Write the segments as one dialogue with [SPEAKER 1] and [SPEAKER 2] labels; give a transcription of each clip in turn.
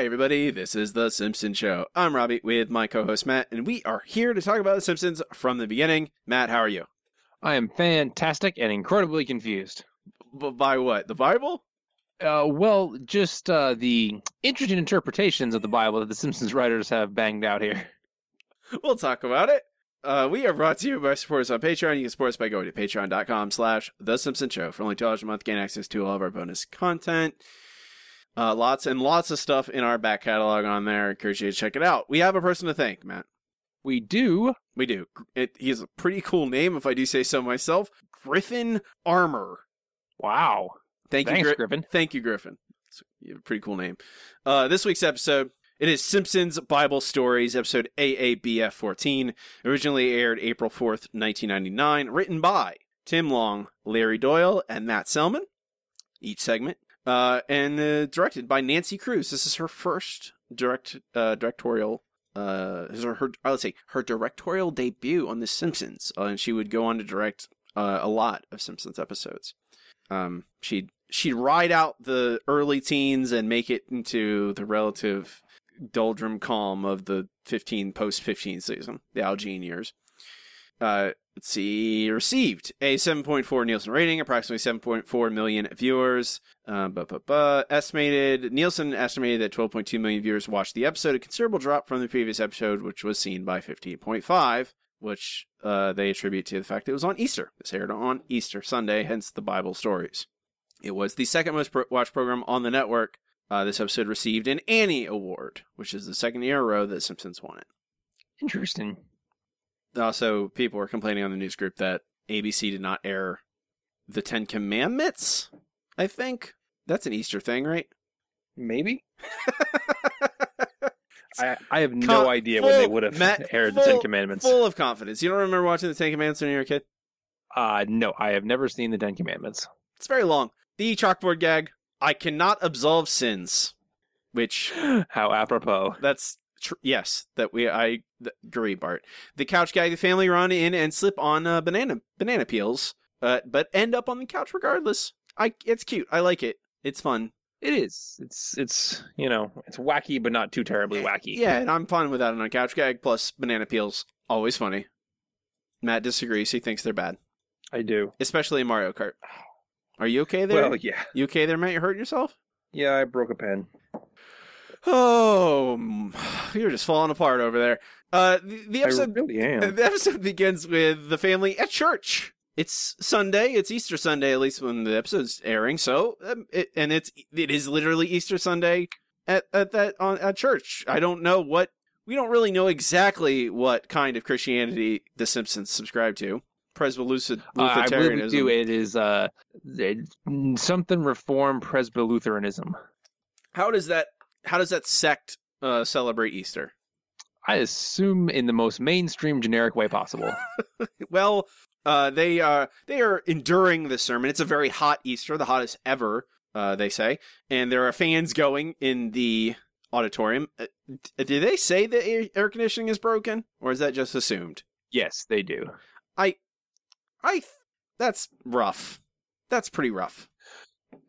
[SPEAKER 1] Hi, everybody. This is The Simpsons Show. I'm Robbie with my co host Matt, and we are here to talk about The Simpsons from the beginning. Matt, how are you?
[SPEAKER 2] I am fantastic and incredibly confused.
[SPEAKER 1] B- by what? The Bible?
[SPEAKER 2] Uh, well, just uh, the interesting interpretations of the Bible that the Simpsons writers have banged out here.
[SPEAKER 1] We'll talk about it. Uh, we are brought to you by supporters on Patreon. You can support us by going to patreon.com slash The Simpsons Show. For only $2 a month, gain access to all of our bonus content. Uh, lots and lots of stuff in our back catalog on there. I encourage you to check it out. We have a person to thank, Matt.
[SPEAKER 2] We do.
[SPEAKER 1] We do. It, he has a pretty cool name, if I do say so myself. Griffin Armor.
[SPEAKER 2] Wow.
[SPEAKER 1] Thank
[SPEAKER 2] Thanks,
[SPEAKER 1] you, Gri-
[SPEAKER 2] Griffin.
[SPEAKER 1] Thank you, Griffin. It's- You have a pretty cool name. Uh, this week's episode, it is Simpsons Bible Stories, episode AABF 14, originally aired April 4th, 1999, written by Tim Long, Larry Doyle, and Matt Selman, each segment, uh, and uh, directed by Nancy Kruse. This is her first direct uh, directorial. Uh, her, her uh, let's say her directorial debut on The Simpsons, uh, and she would go on to direct uh, a lot of Simpsons episodes. Um, she'd she'd ride out the early teens and make it into the relative doldrum calm of the 15 post 15 season, the Al Jean years. Uh, let's see, received a 7.4 Nielsen rating, approximately 7.4 million viewers. Uh, but, but, but, estimated, Nielsen estimated that 12.2 million viewers watched the episode, a considerable drop from the previous episode, which was seen by 15.5, which uh, they attribute to the fact it was on Easter. This aired on Easter Sunday, hence the Bible stories. It was the second most pro- watched program on the network. Uh, this episode received an Annie Award, which is the second year in a row that Simpsons won it.
[SPEAKER 2] Interesting.
[SPEAKER 1] Also, people were complaining on the news group that ABC did not air the Ten Commandments. I think that's an Easter thing, right?
[SPEAKER 2] Maybe. I, I have no idea when they would have
[SPEAKER 1] Matt,
[SPEAKER 2] aired the Ten Commandments.
[SPEAKER 1] Full of confidence. You don't remember watching the Ten Commandments when you were a kid?
[SPEAKER 2] Uh, no, I have never seen the Ten Commandments.
[SPEAKER 1] It's very long. The chalkboard gag. I cannot absolve sins, which
[SPEAKER 2] How apropos.
[SPEAKER 1] That's tr- yes. That we I th- agree, Bart. The couch gag. The family run in and slip on uh, banana banana peels, uh, but end up on the couch regardless. I it's cute. I like it. It's fun.
[SPEAKER 2] It is. It's it's you know it's wacky, but not too terribly wacky.
[SPEAKER 1] Yeah, and I'm fine with that on a couch gag. Plus banana peels, always funny. Matt disagrees. He thinks they're bad,
[SPEAKER 2] I do.
[SPEAKER 1] especially in Mario Kart. Are you okay there?
[SPEAKER 2] Well, yeah,
[SPEAKER 1] you okay there, Matt? You hurt yourself?
[SPEAKER 2] yeah. I broke a pen.
[SPEAKER 1] Oh, you're just falling apart over there. Uh, the, the episode
[SPEAKER 2] I really am.
[SPEAKER 1] The episode begins with the family at church. It's Sunday. It's Easter Sunday, at least when the episode's airing. So, um, it, and it's it is literally Easter Sunday at at that on at church. I don't know what we don't really know exactly what kind of Christianity the Simpsons subscribe to. Presbylucid
[SPEAKER 2] Uh, I believe do. It is uh it- something Reform Presbylutheranism.
[SPEAKER 1] How does that how does that sect uh, celebrate Easter?
[SPEAKER 2] I assume in the most mainstream, generic way possible.
[SPEAKER 1] Well, uh, they are they are enduring the sermon. It's a very hot Easter, the hottest ever, uh, they say, and there are fans going in the auditorium. Uh, d- did they say the air, conditioning is broken, or is that just assumed?
[SPEAKER 2] yes, they do.
[SPEAKER 1] I th- that's rough. That's pretty rough.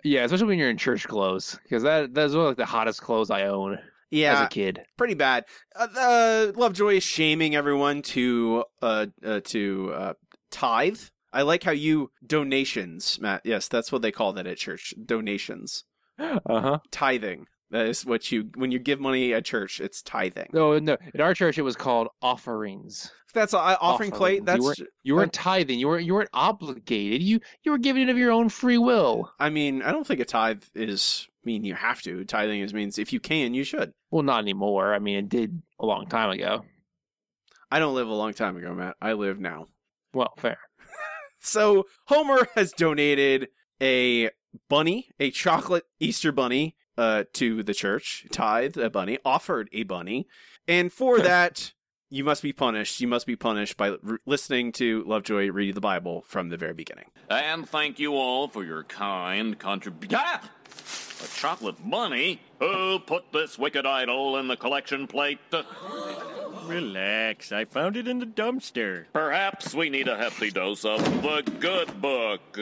[SPEAKER 2] Yeah, especially when you're in church clothes, because that that's one of like the hottest clothes I own
[SPEAKER 1] Yeah, as
[SPEAKER 2] a kid.
[SPEAKER 1] pretty bad. Uh, uh, Lovejoy is shaming everyone to uh, uh to uh, tithe. I like how you donations, Matt. Yes, that's what they call that at church. Donations.
[SPEAKER 2] Uh huh.
[SPEAKER 1] tithing. That is what you when you give money at church, it's tithing.
[SPEAKER 2] No, no. In our church, it was called offerings.
[SPEAKER 1] That's uh, offering plate. That's
[SPEAKER 2] You weren't, you weren't tithing. You weren't. You weren't obligated. You you were giving it of your own free will.
[SPEAKER 1] I mean, I don't think a tithe is mean you have to. Tithing is means if you can, you should.
[SPEAKER 2] Well, not anymore. I mean, it did a long time ago.
[SPEAKER 1] I don't live a long time ago, Matt. I live now.
[SPEAKER 2] Well, fair.
[SPEAKER 1] So Homer has donated a bunny, a chocolate Easter bunny, uh, to the church. Tithe a bunny, offered a bunny, and for that. You must be punished. You must be punished by r- listening to Lovejoy read the Bible from the very beginning.
[SPEAKER 3] And thank you all for your kind contribution. Ah! A chocolate bunny? Who put this wicked idol in the collection plate?
[SPEAKER 4] Relax, I found it in the dumpster.
[SPEAKER 3] Perhaps we need a hefty dose of the good book.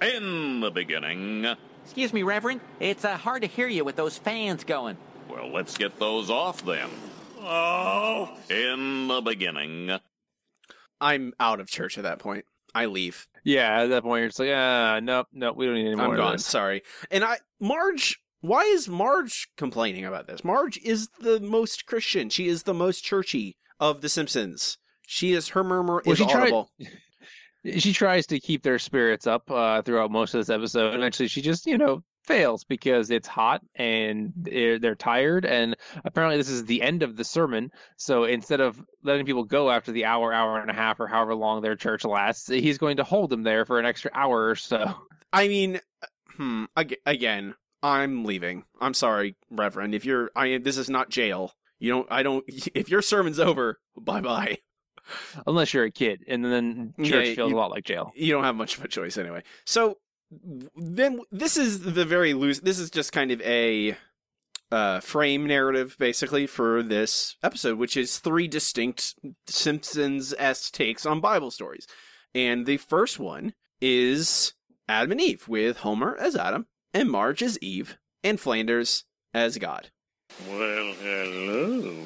[SPEAKER 3] In the beginning,
[SPEAKER 5] Excuse me, Reverend. It's uh, hard to hear you with those fans going.
[SPEAKER 3] Well, let's get those off then.
[SPEAKER 4] Oh,
[SPEAKER 3] In the beginning,
[SPEAKER 1] I'm out of church at that point. I leave.
[SPEAKER 2] Yeah, at that point you're just like, ah, nope, nope, we don't need any more
[SPEAKER 1] I'm
[SPEAKER 2] of
[SPEAKER 1] gone. Sorry. And I Marge why is Marge complaining about this? Marge is the most Christian. She is the most churchy of the Simpsons. She is her murmur
[SPEAKER 2] Well,
[SPEAKER 1] is
[SPEAKER 2] she tried-
[SPEAKER 1] audible.
[SPEAKER 2] She tries to keep their spirits up uh, throughout most of this episode, and actually she just, you know, fails because it's hot and they're, they're tired, and apparently this is the end of the sermon. So instead of letting people go after the hour, hour and a half, or however long their church lasts, he's going to hold them there for an extra hour or so.
[SPEAKER 1] I mean, hmm. Again, I'm leaving. I'm sorry, Reverend. If you're, I this is not jail. You don't. I don't. If your sermon's over, bye bye.
[SPEAKER 2] Unless you're a kid, and then
[SPEAKER 1] Yeah,
[SPEAKER 2] church feels
[SPEAKER 1] you-
[SPEAKER 2] a lot like jail.
[SPEAKER 1] You don't have much of a choice anyway. So then this is the very loose. This is just kind of a uh, frame narrative, basically, for this episode, which is three distinct Simpsons s takes on Bible stories. And the first one is Adam and Eve, with Homer as Adam and Marge as Eve, and Flanders as God.
[SPEAKER 4] well, hello.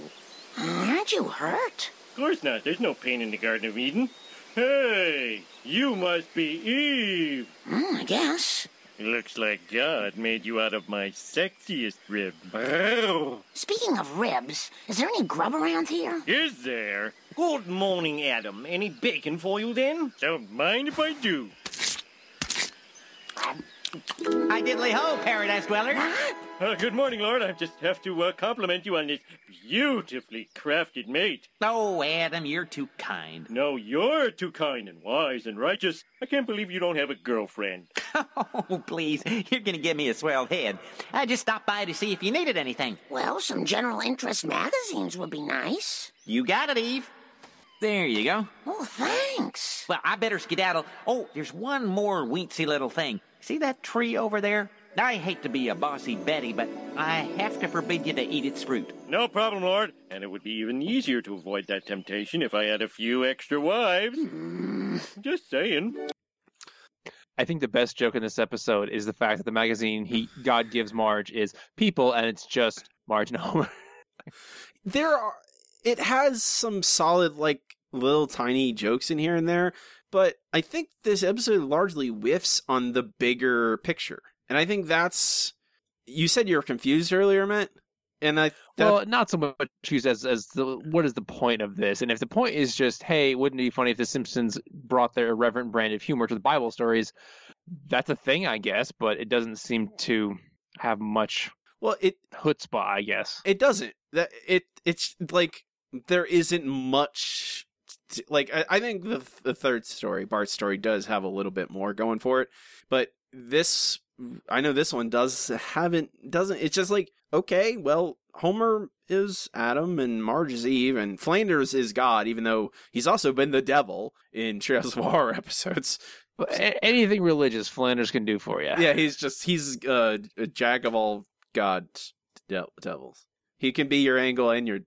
[SPEAKER 6] Aren't you hurt?
[SPEAKER 4] Of course not. There's no pain in the Garden of Eden. Hey, you must be Eve.
[SPEAKER 6] Hmm, I guess.
[SPEAKER 4] Looks like God made you out of my sexiest rib.
[SPEAKER 6] Speaking of ribs, is there any grub around here?
[SPEAKER 4] is there?
[SPEAKER 7] Good morning, Adam. Any bacon for you then?
[SPEAKER 4] Don't mind if I do.
[SPEAKER 5] I diddly ho, Paradise Dweller.
[SPEAKER 4] Uh, good morning, Lord. I just have to uh, compliment you on this beautifully crafted mate.
[SPEAKER 5] Oh, Adam, you're too kind.
[SPEAKER 4] No, you're too kind and wise and righteous. I can't believe you don't have a girlfriend.
[SPEAKER 5] Oh, please. You're going to give me a swelled head. I just stopped by to see if you needed anything.
[SPEAKER 6] Well, some general interest magazines would be nice.
[SPEAKER 5] You got it, Eve. There you go.
[SPEAKER 6] Oh, thanks.
[SPEAKER 5] Well, I better skedaddle. Oh, there's one more weensy little thing. See that tree over there? I hate to be a bossy Betty, but I have to forbid you to eat its fruit.
[SPEAKER 4] No problem, Lord. And it would be even easier to avoid that temptation if I had a few extra wives. Just saying.
[SPEAKER 2] I think the best joke in this episode is the fact that the magazine he God gives Marge is people, and it's just Marge and Homer.
[SPEAKER 1] there are it has some solid like little tiny jokes in here and there but i think this episode largely whiffs on the bigger picture and i think that's you said you were confused earlier matt and i that,
[SPEAKER 2] well, not so much used as as the what is the point of this? And if the point is just, hey, wouldn't it be funny if the Simpsons brought their irreverent brand of humor to the Bible stories? That's a thing, I guess, but it doesn't seem to have much
[SPEAKER 1] well it
[SPEAKER 2] chutzpah, I guess.
[SPEAKER 1] it doesn't that it it's like there isn't much t- like I, I think the the third story bart's story does have a little bit more going for it but this i know this one does haven't doesn't it's just like okay well homer is adam and marge is eve and flanders is god even though he's also been the devil in Treehouse of Horror episodes.
[SPEAKER 2] A- anything religious, Flanders can do for you.
[SPEAKER 1] yeah he's just he's uh, a jack of all gods de- devils. He can be your angle and your d-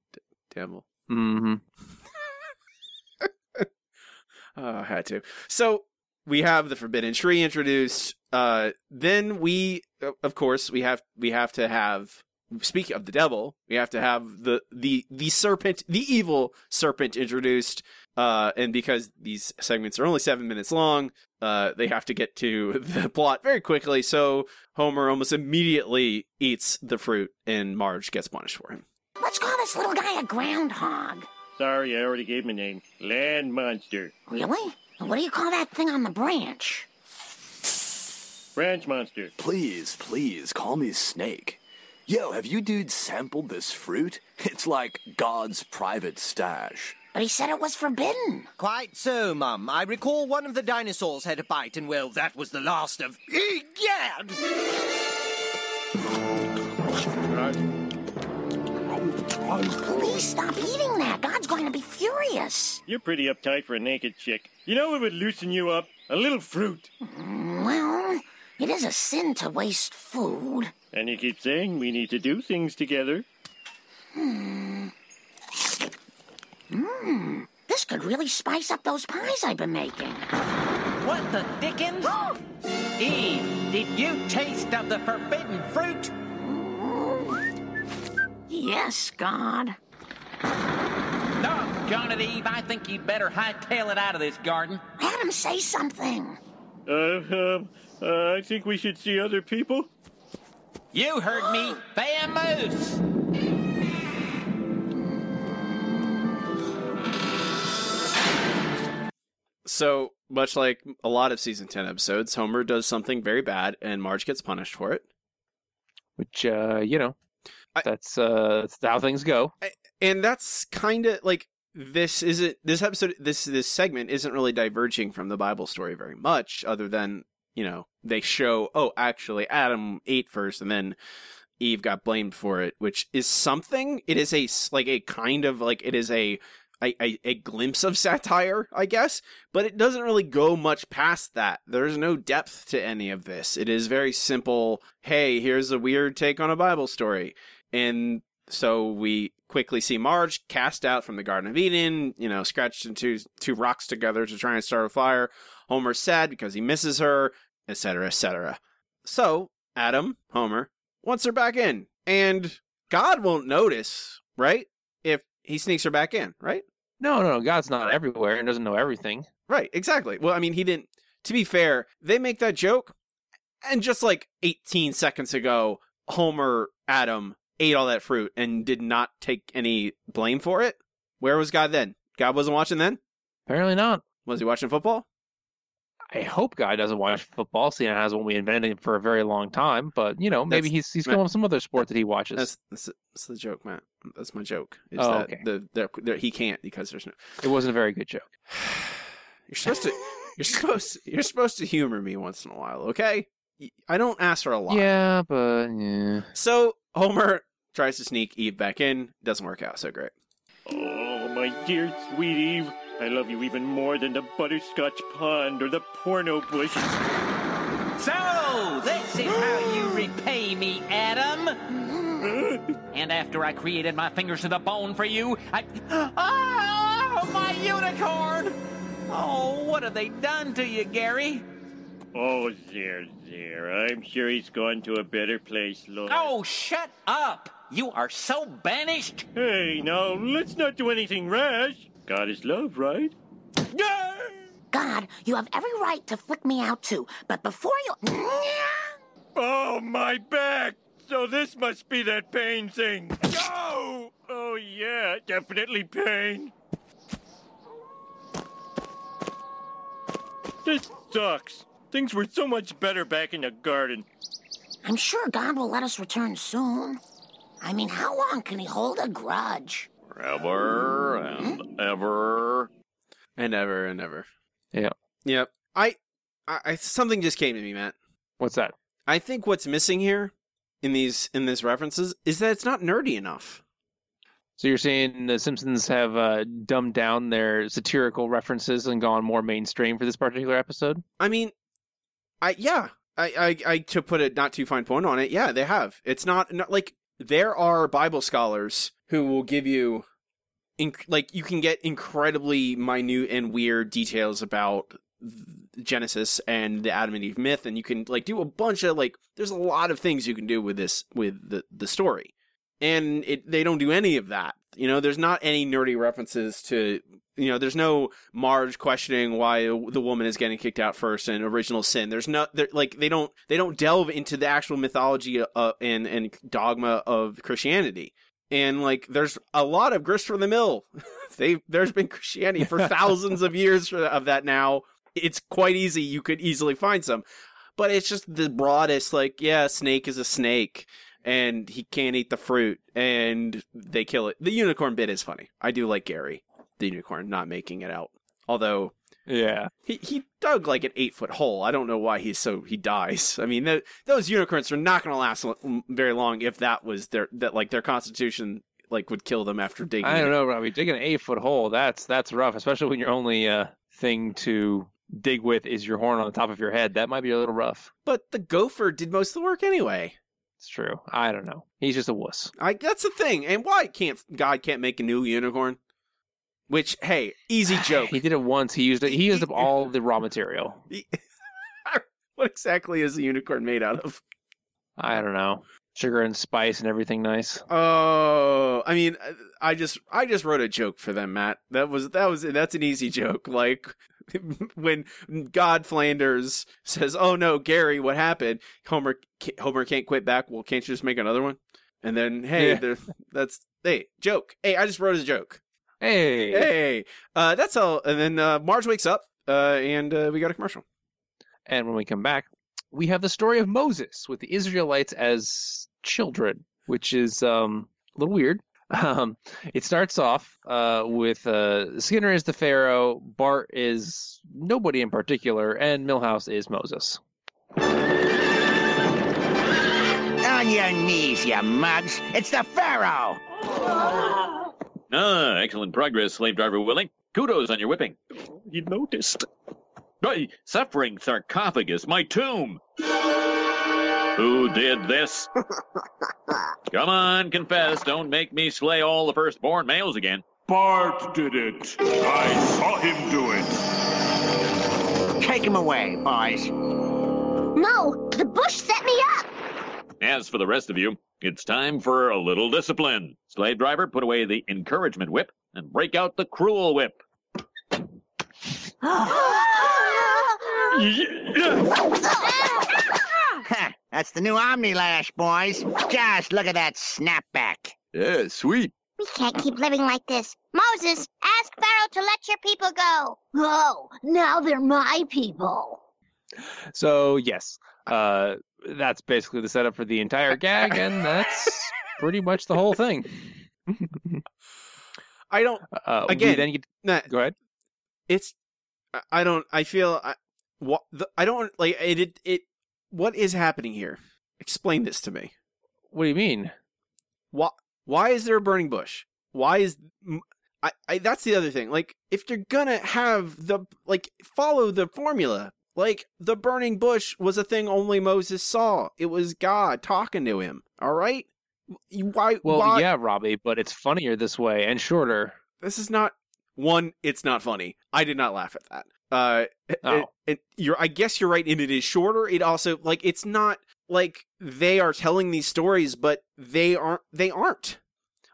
[SPEAKER 1] devil.
[SPEAKER 2] Hmm
[SPEAKER 1] Oh, I had to. So we have the forbidden tree introduced. Uh, then we, of course, we have we have to have. Speak of the devil, we have to have the the the serpent, the evil serpent introduced. Uh, and because these segments are only seven minutes long, uh, they have to get to the plot very quickly. So Homer almost immediately eats the fruit, and Marge gets punished for him.
[SPEAKER 6] Let's call this little guy a groundhog.
[SPEAKER 4] Sorry, I already gave my name. Land Monster.
[SPEAKER 6] Really? What do you call that thing on the branch?
[SPEAKER 4] Branch Monster.
[SPEAKER 8] Please, please, call me Snake. Yo, have you dudes sampled this fruit? It's like God's private stash.
[SPEAKER 6] But he said it was forbidden.
[SPEAKER 7] Quite so, Mum. I recall one of the dinosaurs had a bite, and well, that was the last of. Eh, Egad!
[SPEAKER 6] Please stop eating that. God's going to be furious.
[SPEAKER 4] You're pretty uptight for a naked chick. You know what would loosen you up? A little fruit.
[SPEAKER 6] Well, it is a sin to waste food.
[SPEAKER 4] And you keep saying we need to do things together. Hmm. Hmm.
[SPEAKER 6] This could really spice up those pies I've been making.
[SPEAKER 5] What the dickens? Eve, did you taste of the forbidden fruit?
[SPEAKER 6] Yes, God.
[SPEAKER 5] Doggone it, Eve. I think you'd better hightail it out of this garden.
[SPEAKER 6] Adam, say something.
[SPEAKER 4] Uh, um, uh, I think we should see other people.
[SPEAKER 5] You heard me. Vamoose!
[SPEAKER 1] So, much like a lot of season 10 episodes, Homer does something very bad and Marge gets punished for it.
[SPEAKER 2] Which, uh, you know,
[SPEAKER 1] I-
[SPEAKER 2] that's uh, that's how things go.
[SPEAKER 1] And that's kind of like this isn't this episode this this segment isn't really diverging from the Bible story very much other than, you know, they show oh, actually Adam ate first and then Eve got blamed for it, which is something. It is a like a kind of like it is a a, a, a glimpse of satire, I guess, but it doesn't really go much past that. There's no depth to any of this. It is very simple. Hey, here's a weird take on a Bible story. And so we quickly see Marge cast out from the Garden of Eden, you know, scratched into two rocks together to try and start a fire. Homer's sad because he misses her, etc., etc. So, Adam, Homer, wants her back in. And God won't notice, right? If he sneaks her back in, right?
[SPEAKER 2] No, no, God's not everywhere and doesn't know everything.
[SPEAKER 1] Right, exactly. Well, I mean, he didn't. To be fair, they make that joke, and just like 18 seconds ago, Homer Adam ate all that fruit and did not take any blame for it. Where was God then? God wasn't watching then?
[SPEAKER 2] Apparently not.
[SPEAKER 1] Was he watching football?
[SPEAKER 2] I hope God doesn't watch football, seeing has one we invented him for a very long time. But you know, maybe
[SPEAKER 1] That's-
[SPEAKER 2] he's he's
[SPEAKER 1] Matt,
[SPEAKER 2] going some other sport that he watches.
[SPEAKER 1] That's, that's that's the joke, Matt. That's my joke. Is
[SPEAKER 2] Oh,
[SPEAKER 1] that
[SPEAKER 2] okay.
[SPEAKER 1] the, the, the he can't because there's no.
[SPEAKER 2] It wasn't a very good joke.
[SPEAKER 1] You're supposed to. You're supposed. To, you're supposed to humor me once in a while, okay? I don't ask for a lot.
[SPEAKER 2] Yeah, but yeah.
[SPEAKER 1] So Homer tries to sneak Eve back in. Doesn't work out so great.
[SPEAKER 4] Oh, my dear sweet Eve. I love you even more than the butterscotch pond or the porno bush.
[SPEAKER 5] So, this is how you repay me, Adam. And after I created my fingers to the bone for you, I. Oh, my unicorn! Oh, what have they done to you, Gary?
[SPEAKER 4] Oh, there, there. I'm sure he's gone to a better place, Lord.
[SPEAKER 5] Oh, shut up! You are so banished!
[SPEAKER 4] Hey, now, let's not do anything rash. God is love, right?
[SPEAKER 6] God, you have every right to flick me out too, but before you.
[SPEAKER 4] Oh, my back! So this must be that pain thing. Oh! Oh, yeah, definitely pain. This sucks. Things were so much better back in the garden.
[SPEAKER 6] I'm sure God will let us return soon. I mean, how long can he hold a grudge?
[SPEAKER 3] Forever and ever.
[SPEAKER 1] And ever and ever.
[SPEAKER 2] Yeah.
[SPEAKER 1] Yep. I, I, I something just came to me, Matt.
[SPEAKER 2] What's that?
[SPEAKER 1] I think what's missing here in these in these references is that it's not nerdy enough.
[SPEAKER 2] So you're saying the Simpsons have uh, dumbed down their satirical references and gone more mainstream for this particular episode?
[SPEAKER 1] I mean, I yeah, I I, I to put a not too fine point on it, yeah, they have. It's not, not like there are Bible scholars who will give you, inc- like you can get incredibly minute and weird details about Genesis and the Adam and Eve myth, and you can like do a bunch of like. There's a lot of things you can do with this with the the story, and it they don't do any of that. You know, there's not any nerdy references to you know, there's no Marge questioning why the woman is getting kicked out first and original sin. There's no, like they don't they don't delve into the actual mythology uh, and and dogma of Christianity. And like, there's a lot of grist for the mill. they there's been Christianity for thousands of years of that now. It's quite easy. You could easily find some, but it's just the broadest. Like, yeah, snake is a snake and he can't eat the fruit and they kill it. The unicorn bit is funny. I do like Gary, the unicorn, not making it out. Although
[SPEAKER 2] Yeah.
[SPEAKER 1] he, he dug like an eight foot hole. I don't know why he's so he dies. I mean, th those unicorns are not going to last l- very long if that was their that like their constitution like would kill them after digging.
[SPEAKER 2] I don't know, Robbie. Digging an eight foot hole, that's that's rough, especially when your only uh, thing to dig with is your horn on the top of your head. That might be a little rough.
[SPEAKER 1] But the gopher did most of the work anyway.
[SPEAKER 2] It's true. I don't know. He's just a wuss.
[SPEAKER 1] I that's the thing. And why can't God can't make a new unicorn? Which hey, easy joke.
[SPEAKER 2] He did it once. He used it. He used up all the raw material.
[SPEAKER 1] What exactly is a unicorn made out of?
[SPEAKER 2] I don't know. Sugar and spice and everything nice.
[SPEAKER 1] Oh, I mean, I just I just wrote a joke for them, Matt. That was that was that's an easy joke. Like when God Flanders says, "Oh no, Gary, what happened?" Homer Homer can't quit back. Well, can't you just make another one? And then, hey,
[SPEAKER 2] Yeah.
[SPEAKER 1] that's hey joke. Hey, I just wrote a joke.
[SPEAKER 2] Hey.
[SPEAKER 1] Hey, uh, that's all. And then uh, Marge wakes up, uh, and uh, we got a commercial.
[SPEAKER 2] And when we come back, we have the story of Moses with the Israelites as children, which is um, a little weird. Um, it starts off uh, with uh, Skinner is the Pharaoh, Bart is nobody in particular, and Milhouse is Moses.
[SPEAKER 9] On your knees, you mugs. It's the Pharaoh.
[SPEAKER 3] Ah, excellent progress, slave driver Willie. Kudos on your whipping. You noticed. Suffering sarcophagus, my tomb. Who did this? Come on, confess. Don't make me slay all the firstborn males again.
[SPEAKER 10] Bart did it. I saw him do it.
[SPEAKER 9] Take him away, boys.
[SPEAKER 6] No, the bush set me up.
[SPEAKER 3] As for the rest of you, it's time for a little discipline. Slave driver, put away the encouragement whip and break out the cruel whip.
[SPEAKER 9] Ha, That's the new Omni Lash, boys. Just look at that snapback.
[SPEAKER 8] Yeah, sweet.
[SPEAKER 6] We can't keep living like this. Moses, ask Pharaoh to let your people go. Oh, now they're my people.
[SPEAKER 2] So, yes, uh, that's basically the setup for the entire gag, and that's pretty much the whole thing.
[SPEAKER 1] I don't.
[SPEAKER 2] Uh,
[SPEAKER 1] Again,
[SPEAKER 2] then get,
[SPEAKER 1] Matt,
[SPEAKER 2] go ahead.
[SPEAKER 1] it's I- I don't I feel I what the, I don't like it, it it what is happening here? Explain this to me.
[SPEAKER 2] What do you mean?
[SPEAKER 1] Why why is there a burning bush? Why is I, I that's the other thing. Like if you're gonna have the like follow the formula. Like the burning bush was a thing only Moses saw. It was God talking to him. All right? Why
[SPEAKER 2] Well,
[SPEAKER 1] why
[SPEAKER 2] yeah, Robbie, but it's funnier this way and shorter.
[SPEAKER 1] this is not one it's not funny i did not laugh at that uh
[SPEAKER 2] Oh.
[SPEAKER 1] it- it- you're i guess you're right and it is shorter. It also like it's not like they are telling these stories but they aren't they aren't.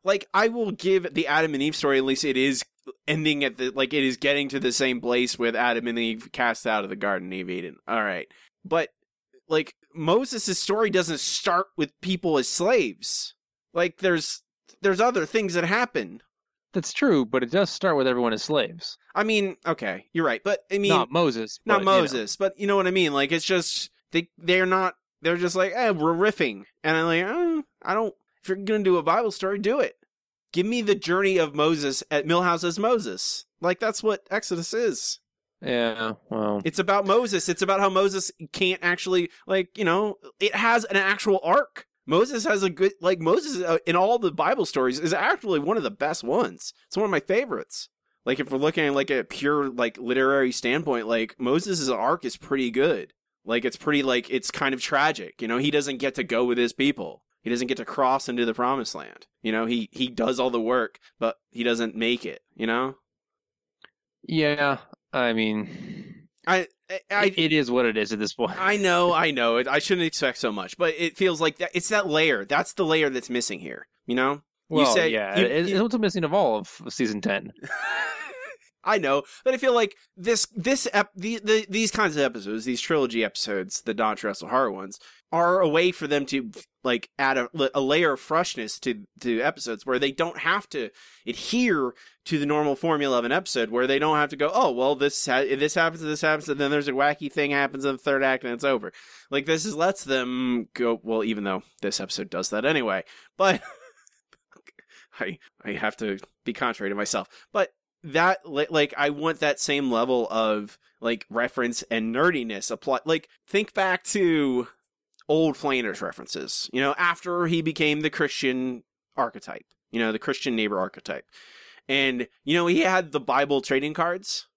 [SPEAKER 1] Like i will give the adam and eve story at least it is ending at the like it is getting to the same place with adam and eve cast out of the garden of eden. All right. But like moses' story doesn't start with people as slaves. Like there's there's other things that happen
[SPEAKER 2] That's true, but it does start with everyone as slaves.
[SPEAKER 1] I mean, okay, you're right, but I mean,
[SPEAKER 2] not Moses.
[SPEAKER 1] not
[SPEAKER 2] but, you know.
[SPEAKER 1] Moses, but you know what I mean. Like it's just they they're not. They're just like, eh, we're riffing, and I'm like, eh, I don't. If you're gonna do a Bible story, do it. Give me the journey of Moses at Milhouse as Moses. Like that's what Exodus is.
[SPEAKER 2] Yeah, well,
[SPEAKER 1] It's about Moses. It's about how Moses can't actually like you know. It has an actual arc. Moses has a good like Moses uh, in all the Bible stories is actually one of the best ones. It's one of my favorites. Like if we're looking at like a pure like literary standpoint, like Moses' arc is pretty good. Like it's pretty like it's kind of tragic. You know, he doesn't get to go with his people. He doesn't get to cross into the promised land. You know, he he does all the work, but he doesn't make it. You know,
[SPEAKER 2] yeah. I mean,
[SPEAKER 1] I I,
[SPEAKER 2] it, is what it is at this point.
[SPEAKER 1] I know, I know. I shouldn't expect so much, but it feels like that. It's that layer. That's the layer that's missing here. You know.
[SPEAKER 2] Well,
[SPEAKER 1] you say,
[SPEAKER 2] yeah,
[SPEAKER 1] you-
[SPEAKER 2] it-
[SPEAKER 1] you-
[SPEAKER 2] it's what's missing of all of season ten.
[SPEAKER 1] I know, but I feel like this this ep- the, the these kinds of episodes, these trilogy episodes, the Dodge Wrestle Horror ones, are a way for them to like add a, a layer of freshness to to episodes where they don't have to adhere to the normal formula of an episode, where they don't have to go, oh well, this ha- this happens, this happens, and then there's a wacky thing happens in the third act and it's over. Like this is lets them go. Well, even though this episode does that anyway, but I I have to be contrary to myself, but that like I want that same level of like reference and nerdiness apply. Like think back to old Flanders references. You know, after he became the Christian archetype. You know, the Christian neighbor archetype, and you know he had the Bible trading cards.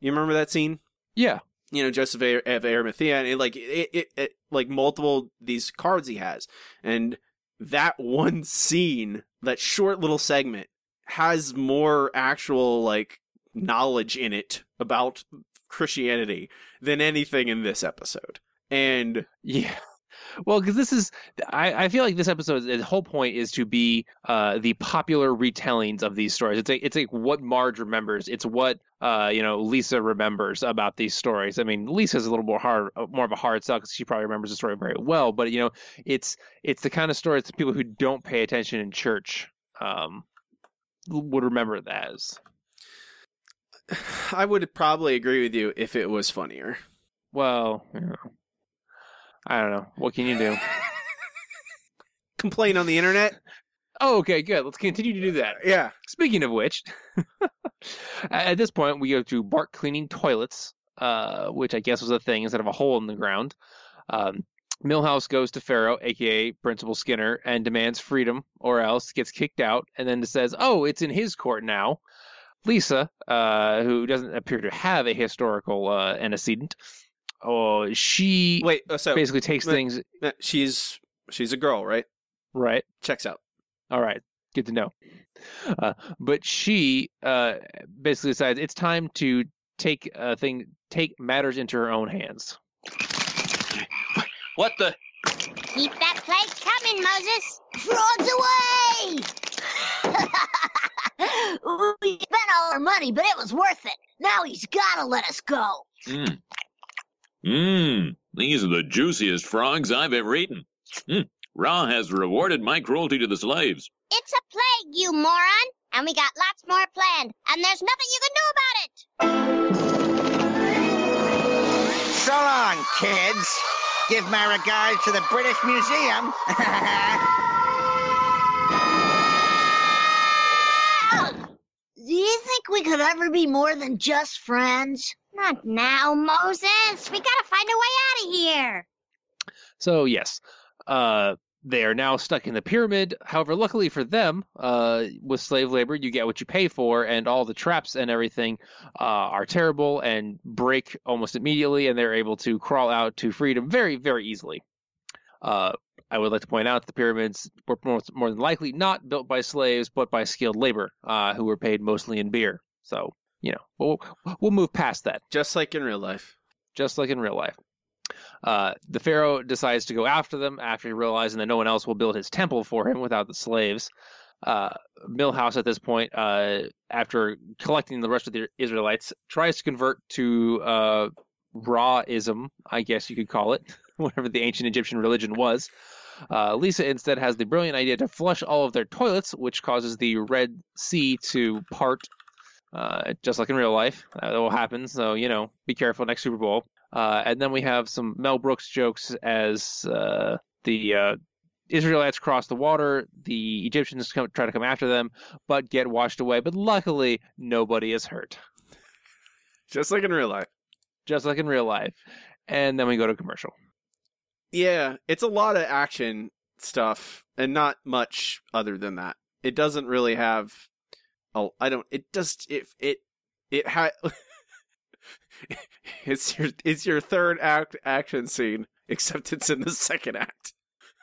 [SPEAKER 1] You remember that scene?
[SPEAKER 2] Yeah,
[SPEAKER 1] you know Joseph of Arimathea, and it, like it, it, it, like multiple these cards he has, and that one scene, that short little segment, has more actual like knowledge in it about Christianity than anything in this episode. And
[SPEAKER 2] Yeah. Well, because this is, I, I feel like this episode, the whole point is to be uh, the popular retellings of these stories. It's like it's like what Marge remembers. It's what uh, you know Lisa remembers about these stories. I mean, Lisa's a little more hard, uh, more of a hard sell because she probably remembers the story very well. But you know, it's it's the kind of story that people who don't pay attention in church um, would remember it as.
[SPEAKER 1] I would probably agree with you if it was funnier.
[SPEAKER 2] Well, I don't know. What can you do?
[SPEAKER 1] Complain on the internet?
[SPEAKER 2] Oh, okay, good. Let's continue to do that.
[SPEAKER 1] Yeah.
[SPEAKER 2] Speaking of which, at this point, we go to Bart cleaning toilets, uh, which I guess was a thing instead of a hole in the ground. Um, Milhouse goes to Pharaoh, aka Principal Skinner, and demands freedom, or else gets kicked out, and then says, "Oh, it's in his court now." Lisa, uh, who doesn't appear to have a historical uh, antecedent, oh, she
[SPEAKER 1] Wait, uh, so
[SPEAKER 2] basically takes things
[SPEAKER 1] uh, she's she's a girl, right?
[SPEAKER 2] right.
[SPEAKER 1] Checks out.
[SPEAKER 2] All right, good to know. Uh, but she uh, basically decides it's time to take a thing, take matters into her own hands.
[SPEAKER 3] What the?
[SPEAKER 6] Keep that plague coming, Moses. Frogs away! we spent all our money, but it was worth it. Now he's gotta let us go.
[SPEAKER 3] Mmm. Mmm. These are the juiciest frogs I've ever eaten. Mm. Ra has rewarded my cruelty to the slaves.
[SPEAKER 6] It's a plague, you moron. And we got lots more planned. And there's nothing you can do about it.
[SPEAKER 9] So long, kids. Give my regards to the British Museum.
[SPEAKER 6] Do you think we could ever be more than just friends? Not now, Moses. We gotta find a way out of here.
[SPEAKER 2] So yes, uh, they are now stuck in the pyramid. However, luckily for them, uh, with slave labor, you get what you pay for, and all the traps and everything uh, are terrible and break almost immediately, and they're able to crawl out to freedom very, very easily. Uh, I would like to point out the pyramids were more, more than likely not built by slaves, but by skilled labor, uh, who were paid mostly in beer. So you know, we'll we'll move past that
[SPEAKER 1] Just like in real life.
[SPEAKER 2] just like in real life. Uh, the pharaoh decides to go after them after realizing that no one else will build his temple for him without the slaves. Uh, Milhouse at this point, uh, after collecting the rest of the Israelites, tries to convert to uh, I guess you could call it, whatever the ancient Egyptian religion was. Uh, Lisa instead has the brilliant idea to flush all of their toilets, which causes the Red Sea to part uh, just like in real life. That will happen. So, you know, be careful next Super Bowl. Uh, and then we have some Mel Brooks jokes as uh, the uh, Israelites cross the water. The Egyptians come, try to come after them, but get washed away. But luckily, nobody is hurt,
[SPEAKER 1] Just like in real life.
[SPEAKER 2] just like in real life. And then we go to commercial.
[SPEAKER 1] Yeah, it's a lot of action stuff and not much other than that. It doesn't really have oh, I don't it does it it it ha It's your it's your third act action scene except it's in the second act.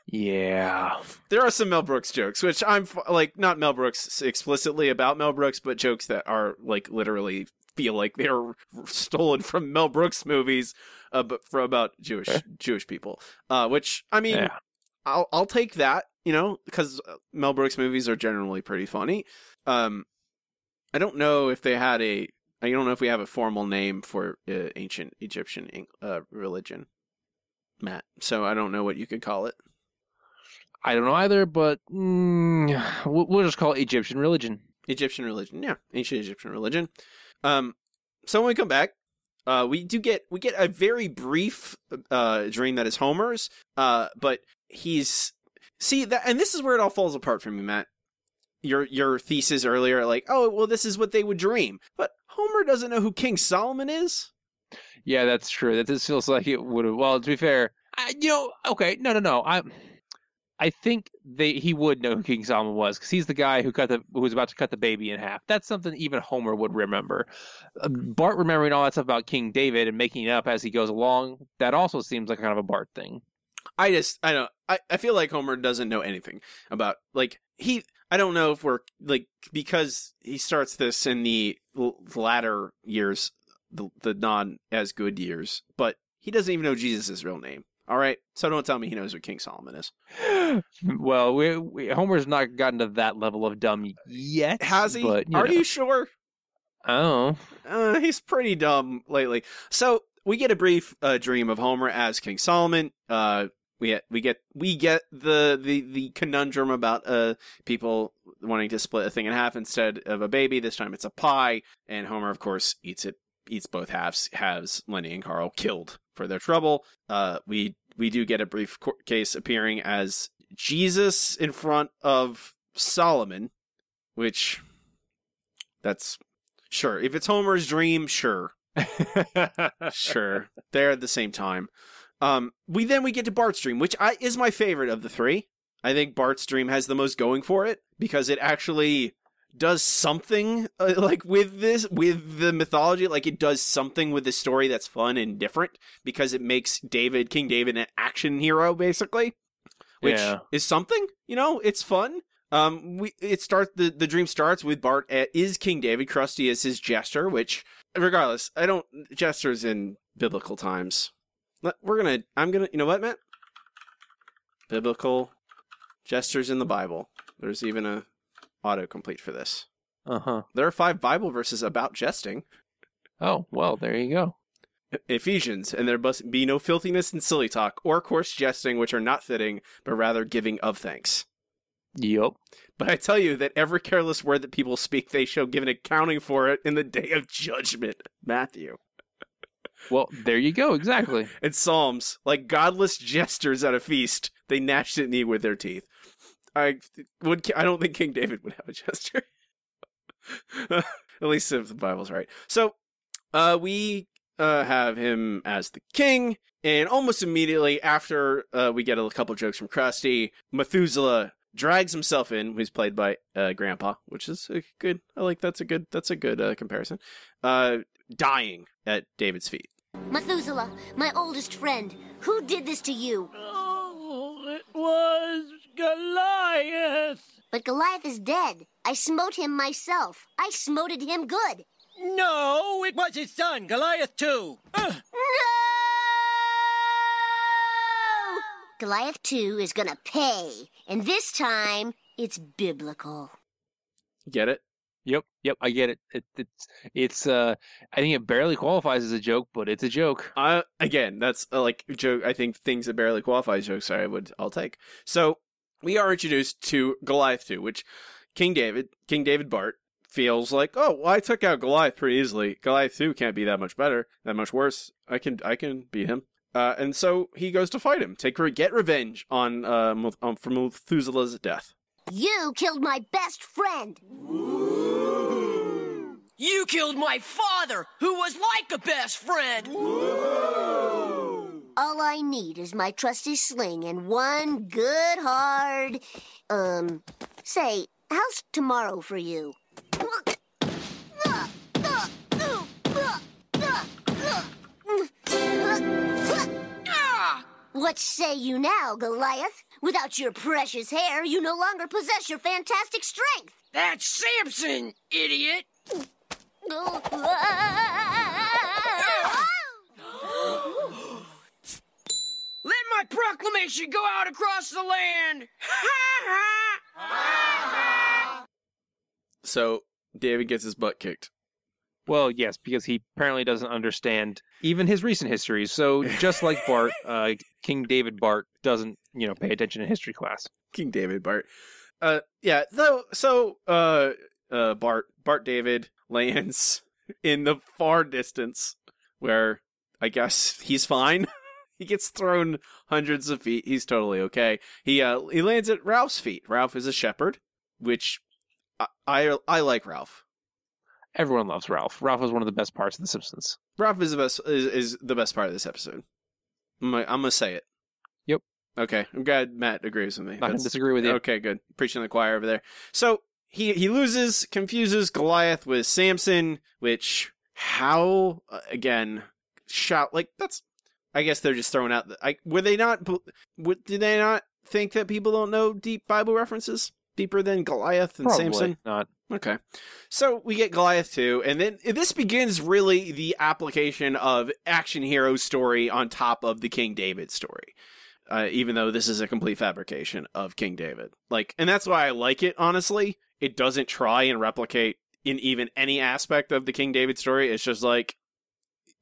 [SPEAKER 2] Yeah.
[SPEAKER 1] There are some Mel Brooks jokes, which I'm like not Mel Brooks explicitly about Mel Brooks, but jokes that are like literally feel like they're stolen from Mel Brooks movies, uh, but from about Jewish Jewish people. Uh, which I mean,
[SPEAKER 2] Yeah.
[SPEAKER 1] I'll I'll take that, you know, because Mel Brooks movies are generally pretty funny. Um, I don't know if they had a. I don't know if we have a formal name for uh, ancient Egyptian uh, religion, Matt. So I don't know what you could call it.
[SPEAKER 2] I don't know either, but mm, we'll just call it Egyptian religion.
[SPEAKER 1] Egyptian religion, yeah, ancient Egyptian religion. Um, so when we come back, uh, we do get we get a very brief uh dream that is Homer's. Uh, but he's see that, and this is where it all falls apart for me, Matt. Your your thesis earlier, like, oh well, this is what they would dream, but Homer doesn't know who King Solomon is.
[SPEAKER 2] Yeah, that's true. That this feels like it would have. Well, to be fair, I, you know, okay, no, no, no. I, I think they he would know who King Solomon was because he's the guy who cut the who was about to cut the baby in half. That's something even Homer would remember. Uh, Bart remembering all that stuff about King David and making it up as he goes along. That also seems like kind of a Bart thing.
[SPEAKER 1] I just I don't I, I feel like Homer doesn't know anything about like he I don't know if we're like because he starts this in the l- latter years the the non as good years but he doesn't even know Jesus' real name. All right, so don't tell me he knows what King Solomon is.
[SPEAKER 2] well, we, we, Homer's not gotten to that level of dumb yet.
[SPEAKER 1] Has he?
[SPEAKER 2] But, you
[SPEAKER 1] Are
[SPEAKER 2] know.
[SPEAKER 1] you sure?
[SPEAKER 2] Oh,
[SPEAKER 1] Uh, he's pretty dumb lately. So we get a brief uh, dream of Homer as King Solomon. Uh, we get we get we get the the the conundrum about uh people wanting to split a thing in half instead of a baby. This time it's a pie, and Homer, of course, eats it. Eats both halves. Has Lenny and Carl killed for their trouble. Uh, we we do get a brief case appearing as Jesus in front of Solomon, which that's sure. If it's Homer's dream, sure sure they're at the same time um we then we get to bart's dream which i is my favorite of the three. I think bart's dream has the most going for it because it actually does something uh, like with this with the mythology. Like it does something with the story that's fun and different because it makes david king david an action hero basically which
[SPEAKER 2] Yeah.
[SPEAKER 1] is something you know? It's fun. Um we it starts the the dream starts with bart uh, is king david krusty is his jester which regardless i don't jesters in biblical times we're gonna i'm gonna you know what matt biblical jesters in the bible there's even a autocomplete for this
[SPEAKER 2] uh huh.
[SPEAKER 1] there are five bible verses about jesting
[SPEAKER 2] Oh, well, there you go.
[SPEAKER 1] Ephesians, and there must be no filthiness and silly talk or coarse jesting which are not fitting, but rather giving of thanks.
[SPEAKER 2] Yup.
[SPEAKER 1] But I tell you that every careless word that people speak, they shall give an accounting for it in the day of judgment. Matthew.
[SPEAKER 2] Well, there you go. Exactly.
[SPEAKER 1] And Psalms, like godless jesters at a feast, they gnashed at me with their teeth. I would. I don't think King David would have a jester. at least if the Bible's right. So, uh, we uh, have him as the king, and almost immediately after uh, we get a couple jokes from Krusty, Methuselah drags himself in, who's played by uh, Grandpa, which is a good. I like that's a good. That's a good uh, comparison. Uh, dying at David's feet.
[SPEAKER 11] Methuselah, my oldest friend, who did this to you?
[SPEAKER 4] Oh, it was Goliath.
[SPEAKER 11] But Goliath is dead. I smote him myself. I smoted him good.
[SPEAKER 7] No, it was his son, Goliath, too. Ugh.
[SPEAKER 11] No! Goliath 2 is gonna pay, and this time it's biblical.
[SPEAKER 1] Get it?
[SPEAKER 2] Yep. Yep. I get it. it it's it's uh I think it barely qualifies as a joke, but it's a joke.
[SPEAKER 1] Uh, again, that's uh, like joke. I think things that barely qualify as jokes. I would, I'll take. So we are introduced to Goliath 2, which King David, King David Bart, feels like, oh, well, I took out Goliath pretty easily. Goliath 2 can't be that much better, that much worse. I can, I can beat him. Uh, and so he goes to fight him, take get revenge on, uh, um, for Methuselah's death.
[SPEAKER 11] You killed my best friend.
[SPEAKER 7] You killed my father, who was like a best friend.
[SPEAKER 11] All I need is my trusty sling and one good hard. Um, say, how's tomorrow for you? What say you now, Goliath? Without your precious hair, you no longer possess your fantastic strength.
[SPEAKER 7] That's Samson, idiot. Let my proclamation go out across the land.
[SPEAKER 1] So David gets his butt kicked.
[SPEAKER 2] Well, yes, because he apparently doesn't understand even his recent history. So just like Bart, uh, King David Bart doesn't, you know, pay attention in history class.
[SPEAKER 1] King David Bart. Uh, yeah. Though, so uh, uh, Bart Bart David lands in the far distance, where I guess he's fine. he gets thrown hundreds of feet. He's totally okay. He uh he lands at Ralph's feet. Ralph is a shepherd, which I I, I like Ralph.
[SPEAKER 2] Everyone loves Ralph. Ralph is one of the best parts of The Simpsons.
[SPEAKER 1] Ralph is the best is, is the best part of this episode. I'm gonna, I'm gonna say it.
[SPEAKER 2] Yep.
[SPEAKER 1] Okay, I'm glad Matt agrees with me.
[SPEAKER 2] Not gonna
[SPEAKER 1] That's-
[SPEAKER 2] disagree with you.
[SPEAKER 1] Okay, good. Preaching to the choir over there. So he he loses, confuses Goliath with Samson, which how uh, again shout like that's. I guess they're just throwing out. The, I were they not? Would did they not think that people don't know deep Bible references? Deeper than Goliath and
[SPEAKER 2] Probably
[SPEAKER 1] Samson?
[SPEAKER 2] not.
[SPEAKER 1] Okay. So we get Goliath too, and then this begins really the application of action hero story on top of the King David story. Uh, even though this is a complete fabrication of King David. Like, and that's why I like it, honestly. It doesn't try and replicate in even any aspect of the King David story. It's just like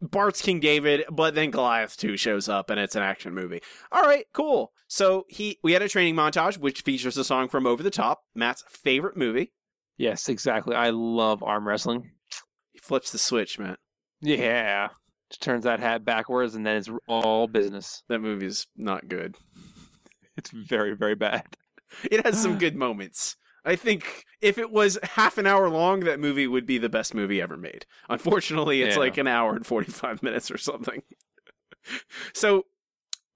[SPEAKER 1] Bart's King David, but then Goliath 2 shows up and it's an action movie. All right, cool. So he we had a training montage which features a song from Over the Top, Matt's favorite movie.
[SPEAKER 2] Yes, exactly. I love arm wrestling.
[SPEAKER 1] He flips the switch, Matt.
[SPEAKER 2] Yeah. Just turns that hat backwards and then it's all business.
[SPEAKER 1] That movie's not good.
[SPEAKER 2] It's very, very bad.
[SPEAKER 1] It has some good moments. I think if it was half an hour long, that movie would be the best movie ever made. Unfortunately, it's
[SPEAKER 2] Yeah.
[SPEAKER 1] like an hour and 45 minutes or something. so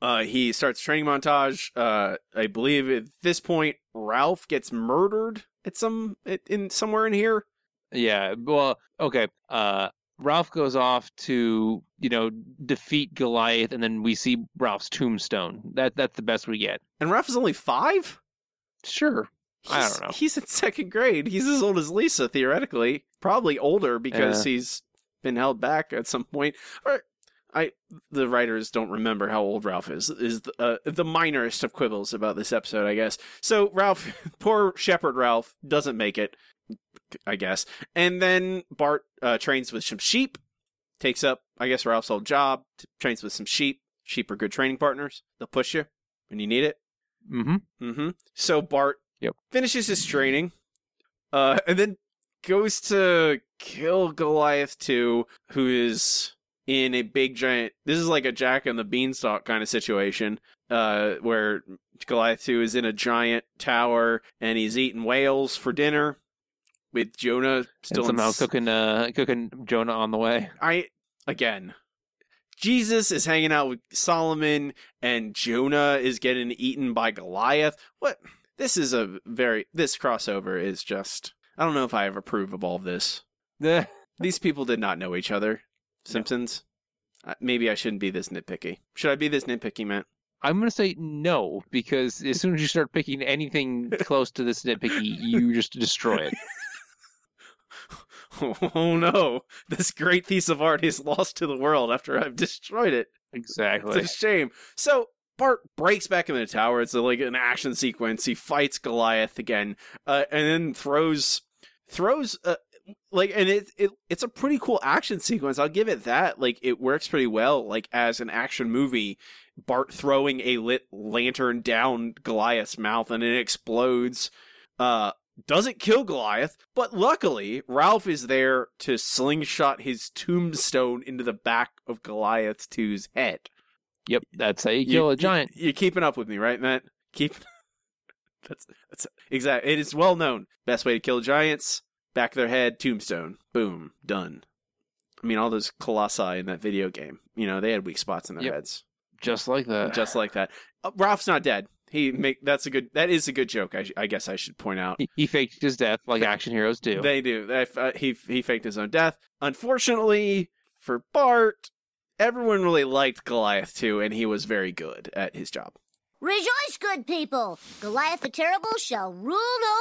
[SPEAKER 1] uh, he starts training montage. Uh, I believe at this point, Ralph gets murdered at some at- in somewhere in here.
[SPEAKER 2] Yeah. Well, okay. Uh Ralph goes off to, you know, defeat Goliath and then we see Ralph's tombstone. That that's the best we get.
[SPEAKER 1] And Ralph is only five?
[SPEAKER 2] Sure. I don't know.
[SPEAKER 1] He's in second grade. He's as old as Lisa, theoretically. Probably older because
[SPEAKER 2] Yeah.
[SPEAKER 1] he's been held back at some point. Or I, the writers don't remember how old Ralph is. Is the, uh, the minorest of quibbles about this episode, I guess. So Ralph, poor Shepherd Ralph, doesn't make it. I guess. And then Bart uh, trains with some sheep. Takes up, I guess, Ralph's old job. t- Trains with some sheep. Sheep are good training partners. They'll push you when you need it.
[SPEAKER 2] Mm-hmm.
[SPEAKER 1] Mm-hmm. So Bart
[SPEAKER 2] Yep.
[SPEAKER 1] finishes his training, uh, and then goes to kill Goliath 2, who is in a big giant. This is like a Jack and the Beanstalk kind of situation, uh, where Goliath 2 is in a giant tower and he's eating whales for dinner with Jonah still in
[SPEAKER 2] somehow
[SPEAKER 1] s-
[SPEAKER 2] cooking uh cooking Jonah on the way.
[SPEAKER 1] I again. Jesus is hanging out with Solomon and Jonah is getting eaten by Goliath. What? This is a very this crossover is just I don't know if I ever approve of all of this. These people did not know each other. Simpsons. Uh, Maybe I shouldn't be this nitpicky. Should I be this nitpicky, Matt?
[SPEAKER 2] I'm gonna say no because as soon as you start picking anything close to this nitpicky, you just destroy it.
[SPEAKER 1] Oh no. This great piece of art is lost to the world after I've destroyed it.
[SPEAKER 2] Exactly.
[SPEAKER 1] It's a shame. So Bart breaks back in the tower. It's a, like an action sequence. He fights Goliath again, uh, and then throws throws uh, like and it, it it's a pretty cool action sequence. I'll give it that. Like it works pretty well. Like as an action movie, Bart throwing a lit lantern down Goliath's mouth and it explodes. Uh, doesn't kill Goliath, but luckily Ralph is there to slingshot his tombstone into the back of Goliath 2's head.
[SPEAKER 2] Yep, that's how you kill a giant.
[SPEAKER 1] You, are keeping up with me, right, Matt? Keep. that's that's exactly. It is well known. Best way to kill giants: back of their head, tombstone, boom, done. I mean, all those colossi in that video game. You know, they had weak spots in their
[SPEAKER 2] Yep.
[SPEAKER 1] heads,
[SPEAKER 2] Just like that.
[SPEAKER 1] just like that. Uh, Ralph's not dead. He make that's a good. That is a good joke. I, I guess I should point out.
[SPEAKER 2] He, he faked his death like action heroes do.
[SPEAKER 1] They do. They, uh, he he faked his own death. Unfortunately for Bart, everyone really liked Goliath too, and he was very good at his job.
[SPEAKER 11] Rejoice, good people! Goliath the Terrible shall rule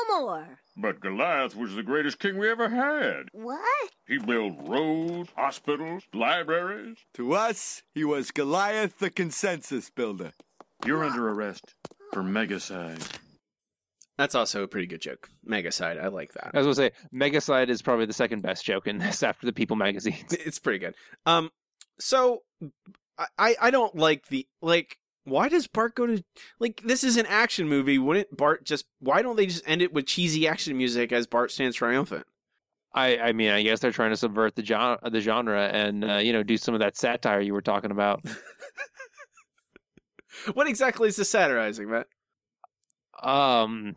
[SPEAKER 11] no more.
[SPEAKER 10] But Goliath was the greatest king we ever had.
[SPEAKER 11] What?
[SPEAKER 10] He built roads, hospitals, libraries.
[SPEAKER 12] To us, he was Goliath the consensus builder.
[SPEAKER 10] You're under arrest for megacide.
[SPEAKER 1] That's also a pretty good joke. Megacide, I like that.
[SPEAKER 2] I was gonna say, Megacide is probably the second best joke in this after the People magazines.
[SPEAKER 1] It's pretty good. Um, so I- I don't like the like. Why does Bart go to like this is an action movie? Wouldn't Bart just? Why don't they just end it with cheesy action music as Bart stands triumphant?
[SPEAKER 2] I, I mean, I guess they're trying to subvert the genre, the genre, and uh, you know, do some of that satire you were talking about.
[SPEAKER 1] What exactly is the satirizing, Matt?
[SPEAKER 2] Um,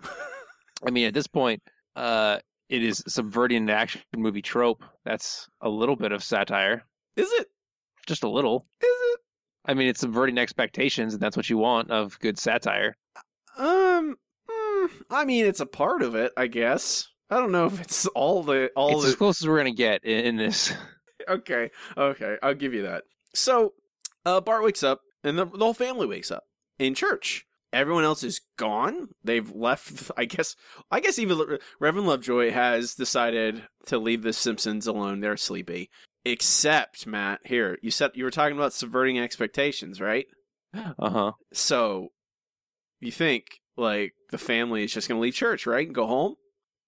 [SPEAKER 2] I mean, at this point, uh, it is subverting an action movie trope. That's a little bit of satire,
[SPEAKER 1] Is it?
[SPEAKER 2] Just a little.
[SPEAKER 1] Is it?
[SPEAKER 2] I mean, it's subverting expectations, and that's what you want of good satire.
[SPEAKER 1] Um, mm, I mean, it's a part of it, I guess. I don't know if it's all the all
[SPEAKER 2] it's
[SPEAKER 1] the
[SPEAKER 2] as close as we're gonna get in, in this.
[SPEAKER 1] okay, okay, I'll give you that. So, uh, Bart wakes up, and the, the whole family wakes up in church, everyone else is gone. They've left. I guess. I guess even Reverend Lovejoy has decided to leave the Simpsons alone. They're sleepy. Except Matt, here you said you were talking about subverting expectations, right?
[SPEAKER 2] Uh huh.
[SPEAKER 1] So you think like the family is just going to leave church, right, and go home?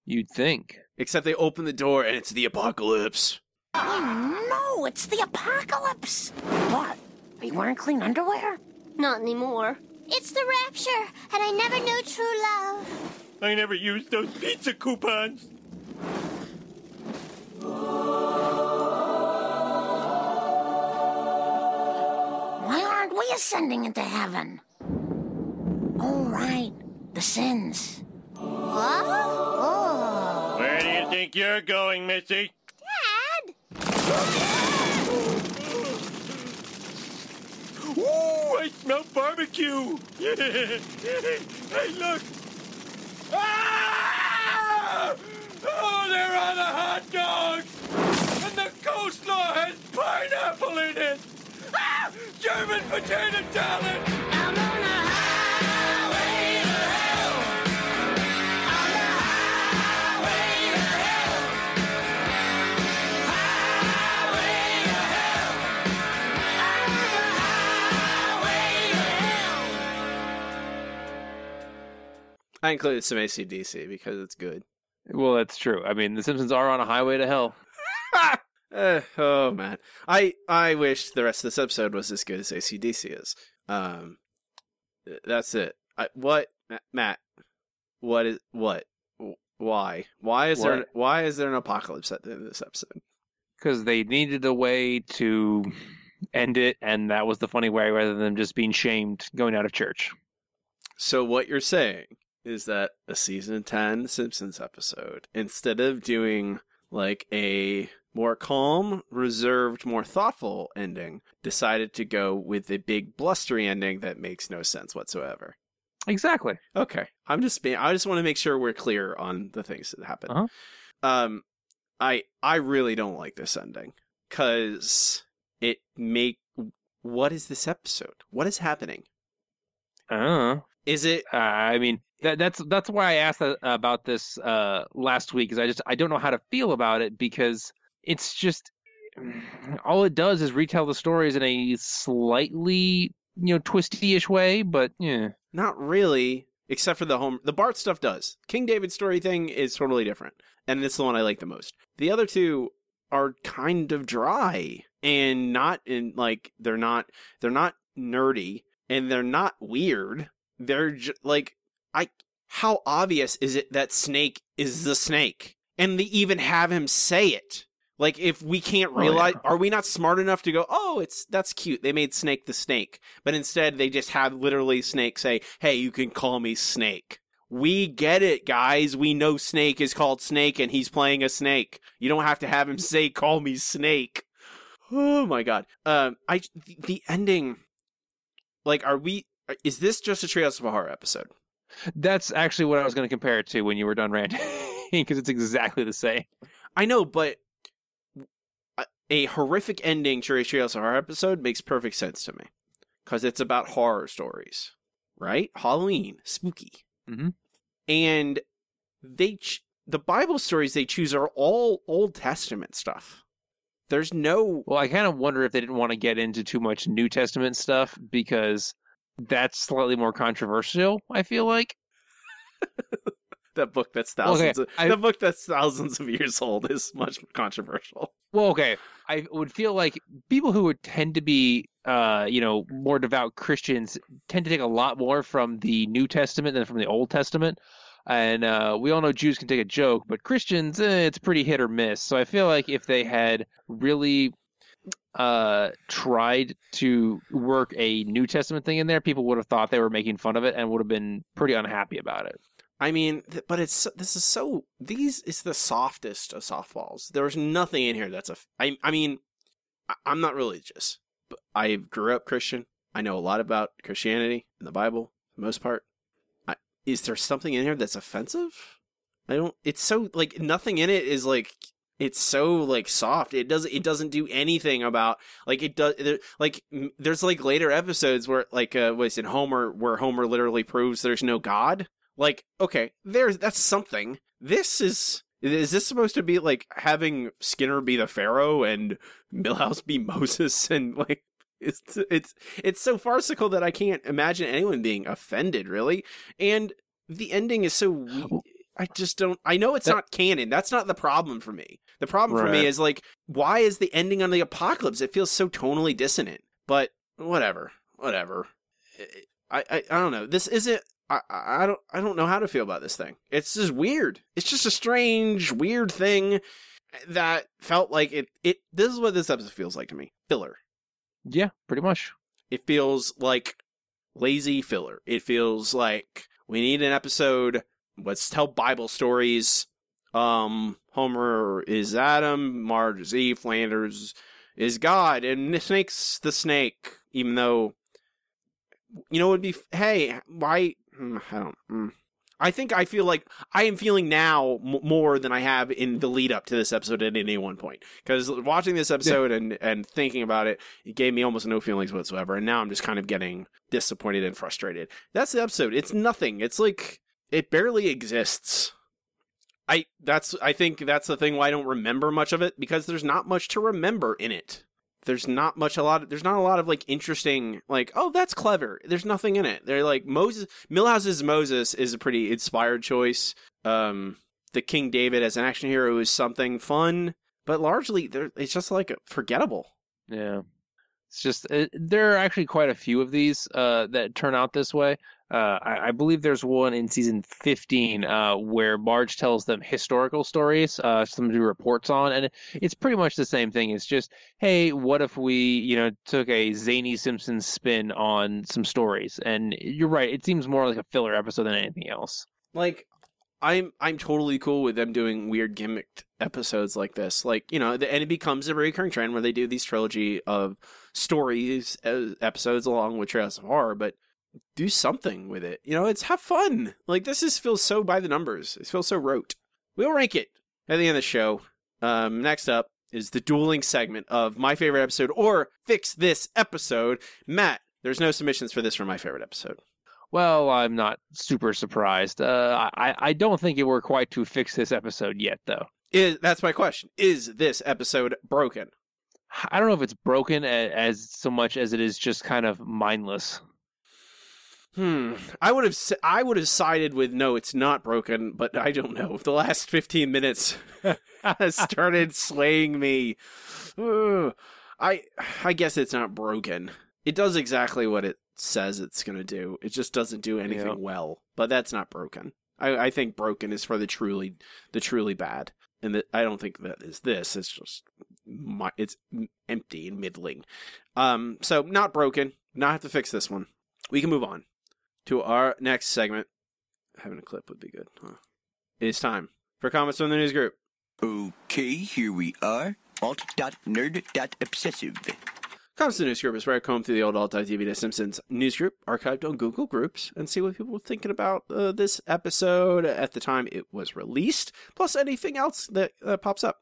[SPEAKER 2] You'd think.
[SPEAKER 1] Except they open the door and it's the apocalypse.
[SPEAKER 13] Oh no, it's the apocalypse! What? Are you wearing clean underwear?
[SPEAKER 11] Not anymore. It's the rapture, and I never knew true love.
[SPEAKER 4] I never used those pizza coupons.
[SPEAKER 13] We ascending into heaven? Oh, right. The sins.
[SPEAKER 11] Oh.
[SPEAKER 4] Where do you think you're going, Missy?
[SPEAKER 11] Dad!
[SPEAKER 4] Ooh, I smell barbecue. hey, look. Ah! Oh, they're the hot dogs. And the coleslaw has pineapple in it. Ah! German potato salad. I'm on a highway to hell. On the highway to hell. Highway to hell. On the highway to hell.
[SPEAKER 1] I included some AC/DC because it's good.
[SPEAKER 2] Well, that's true. I mean, The Simpsons are on a highway to hell.
[SPEAKER 1] Eh, oh man, I I wish the rest of this episode was as good as AC/DC is. Um, that's it. I, what Matt? What is what? Why? Why is there why is there an apocalypse at the end of this episode?
[SPEAKER 2] Because they needed a way to end it, and that was the funny way rather than just being shamed going out of church.
[SPEAKER 1] So what you're saying is that a season 10 Simpsons episode instead of doing like a more calm, reserved, more thoughtful ending, decided to go with a big blustery ending that makes no sense whatsoever.
[SPEAKER 2] Exactly.
[SPEAKER 1] Okay. I'm just being I just want to make sure we're clear on the things that happen.
[SPEAKER 2] Uh-huh.
[SPEAKER 1] Um I I really don't like this ending cuz it make what is this episode? What is happening?
[SPEAKER 2] Uh,
[SPEAKER 1] Is it
[SPEAKER 2] uh, I mean, that, that's that's why I asked about this uh, last week, because I just I don't know how to feel about it because it's just all it does is retell the stories in a slightly you know twisty-ish way, but yeah.
[SPEAKER 1] Not really, except for the home. The Bart stuff does. King David story thing is totally different, and it's the one I like the most. The other two are kind of dry and not in like they're not they're not nerdy and they're not weird. They're j- like I. How obvious is it that Snake is the Snake, and they even have him say it? Like if we can't
[SPEAKER 2] Oh, yeah.
[SPEAKER 1] realize, are we not smart enough to go? Oh, it's that's cute. They made Snake the Snake, but instead they just have literally Snake say, "Hey, you can call me Snake." We get it, guys. We know Snake is called Snake, and he's playing a snake. You don't have to have him say, "Call me Snake." Oh my god. Um, I the, the ending. Like, are we? Is this just a Treehouse of a Horror episode?
[SPEAKER 2] That's actually what I was going to compare it to when you were done ranting, because it's exactly the same.
[SPEAKER 1] I know, but a- horrific ending to of Horror episode makes perfect sense to me because it's about horror stories, right? Halloween, spooky,
[SPEAKER 2] Mhm.
[SPEAKER 1] and they ch- the Bible stories they choose are all Old Testament stuff. There's no
[SPEAKER 2] Well, I kind of wonder if they didn't want to get into too much New Testament stuff because that's slightly more controversial. I feel like.
[SPEAKER 1] that book that's
[SPEAKER 2] Okay,
[SPEAKER 1] thousands. of,
[SPEAKER 2] I-
[SPEAKER 1] the book that's thousands of years old is much controversial.
[SPEAKER 2] Well, okay. I would feel like people who would tend to be, uh, you know, more devout Christians tend to take a lot more from the New Testament than from the Old Testament. And uh, we all know Jews can take a joke, but Christians, eh, it's pretty hit or miss. So I feel like if they had really uh, tried to work a New Testament thing in there, people would have thought they were making fun of it and would have been pretty unhappy about it.
[SPEAKER 1] I mean, th- but it's this is so these is the softest of softballs. There's nothing in here that's a. I I mean, I, I'm not religious, but I grew up Christian. I know a lot about Christianity and the Bible, for the most part. I, is there something in here that's offensive? I don't. It's so like nothing in it is like it's so like soft. It doesn't it doesn't do anything about like it does there, like m- there's like later episodes where like uh was it Homer where Homer literally proves there's no god. Like okay, there's that's something. This is is this supposed to be like having Skinner be the Pharaoh and Milhouse be Moses and like it's it's it's so farcical that I can't imagine anyone being offended really. And the ending is so we- oh. I just don't I know it's
[SPEAKER 2] That-
[SPEAKER 1] not canon. That's not the problem for me. The problem for me is like why is the ending on the apocalypse? It feels so tonally dissonant. But whatever. Whatever. I I, I don't know. This isn't I, I don't I don't know how to feel about this thing. It's just weird. It's just a strange, weird thing that felt like it it this is what this episode feels like to me. Filler.
[SPEAKER 2] Yeah, pretty much.
[SPEAKER 1] It feels like lazy filler. It feels like we need an episode. Let's tell Bible stories. Um, Homer is Adam, Marge is Eve, Flanders is God, and the snake's the snake. Even though, you know, it would be hey, why? Hmm, I don't. mm. I think I feel like I am feeling now m- more than I have in the lead up to this episode at any one point. Because watching this episode and and thinking about it, it gave me almost no feelings whatsoever. And now I'm just kind of getting disappointed and frustrated. That's the episode. It's nothing. It's like it barely exists. I that's I think that's the thing why I don't remember much of it because there's not much to remember in it. There's not much a lot. Of there's not a lot of like interesting like oh that's clever. There's nothing in it. They're like Moses Milhouse's Moses is a pretty inspired choice. Um, the King David as an action hero is something fun, but largely it's just like forgettable.
[SPEAKER 2] Yeah. It's just it, there are actually quite a few of these uh, that turn out this way. Uh, I, I believe there's one in season 15 uh, where Marge tells them historical stories, uh, some do reports on, and it's pretty much the same thing. It's just, hey, what if we, you know, took a zany Simpson spin on some stories? And you're right, it seems more like a filler episode than anything else.
[SPEAKER 1] like I'm I'm totally cool with them doing weird gimmicked episodes like this. Like you know, the, and it becomes a recurring trend where they do these trilogy of stories uh, episodes along with Treehouse of Horror, but do something with it. You know, it's have fun. Like this is feels so by the numbers. It feels so rote. We'll rank it at the end of the show. Um, next up is the dueling segment of my favorite episode or fix this episode. Matt, there's no submissions for this for my favorite episode.
[SPEAKER 2] Well, I'm not super surprised. Uh, I I don't think it were quite to fix this episode yet, though.
[SPEAKER 1] Is that's my question? Is this episode broken?
[SPEAKER 2] I don't know if it's broken a- as so much as it is just kind of mindless.
[SPEAKER 1] Hmm. I would have I would have sided with no, it's not broken, but I don't know. The last 15 minutes has started slaying me. Ugh. I I guess it's not broken. It does exactly what it says it's going to do. It just doesn't do anything
[SPEAKER 2] Yeah.
[SPEAKER 1] well. But that's not broken. I, I think broken is for the truly the truly bad. And that I don't think that is this. It's just my, it's empty and middling. Um so not broken. Not have to fix this one. We can move on to our next segment. Having a clip would be good. Huh? It's time for comments from the news group.
[SPEAKER 14] Okay, here we are. Alt.nerd.obsessive.
[SPEAKER 1] Comments from the news group is where I comb through the old alt.tv to Simpsons news group archived on Google Groups and see what people were thinking about uh, this episode at the time it was released, plus anything else that uh, pops up.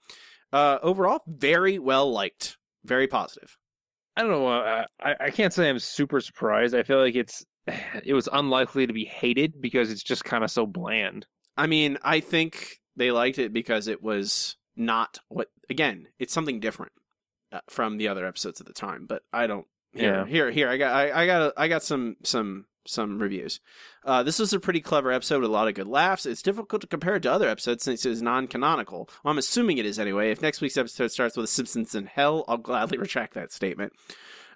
[SPEAKER 1] Uh, overall, very well liked, very positive.
[SPEAKER 2] I don't know. Uh, I I can't say I'm super surprised. I feel like it's it was unlikely to be hated because it's just kind of so bland.
[SPEAKER 1] I mean, I think they liked it because it was not what. Again, it's something different uh, from the other episodes at the time. But I don't. Here,
[SPEAKER 2] Yeah.
[SPEAKER 1] here, here. I got, I, I got, I got some, some, some reviews. Uh, this was a pretty clever episode with a lot of good laughs. It's difficult to compare it to other episodes since it is non-canonical. Well, I'm assuming it is anyway. If next week's episode starts with a Simpsons in hell, I'll gladly retract that statement.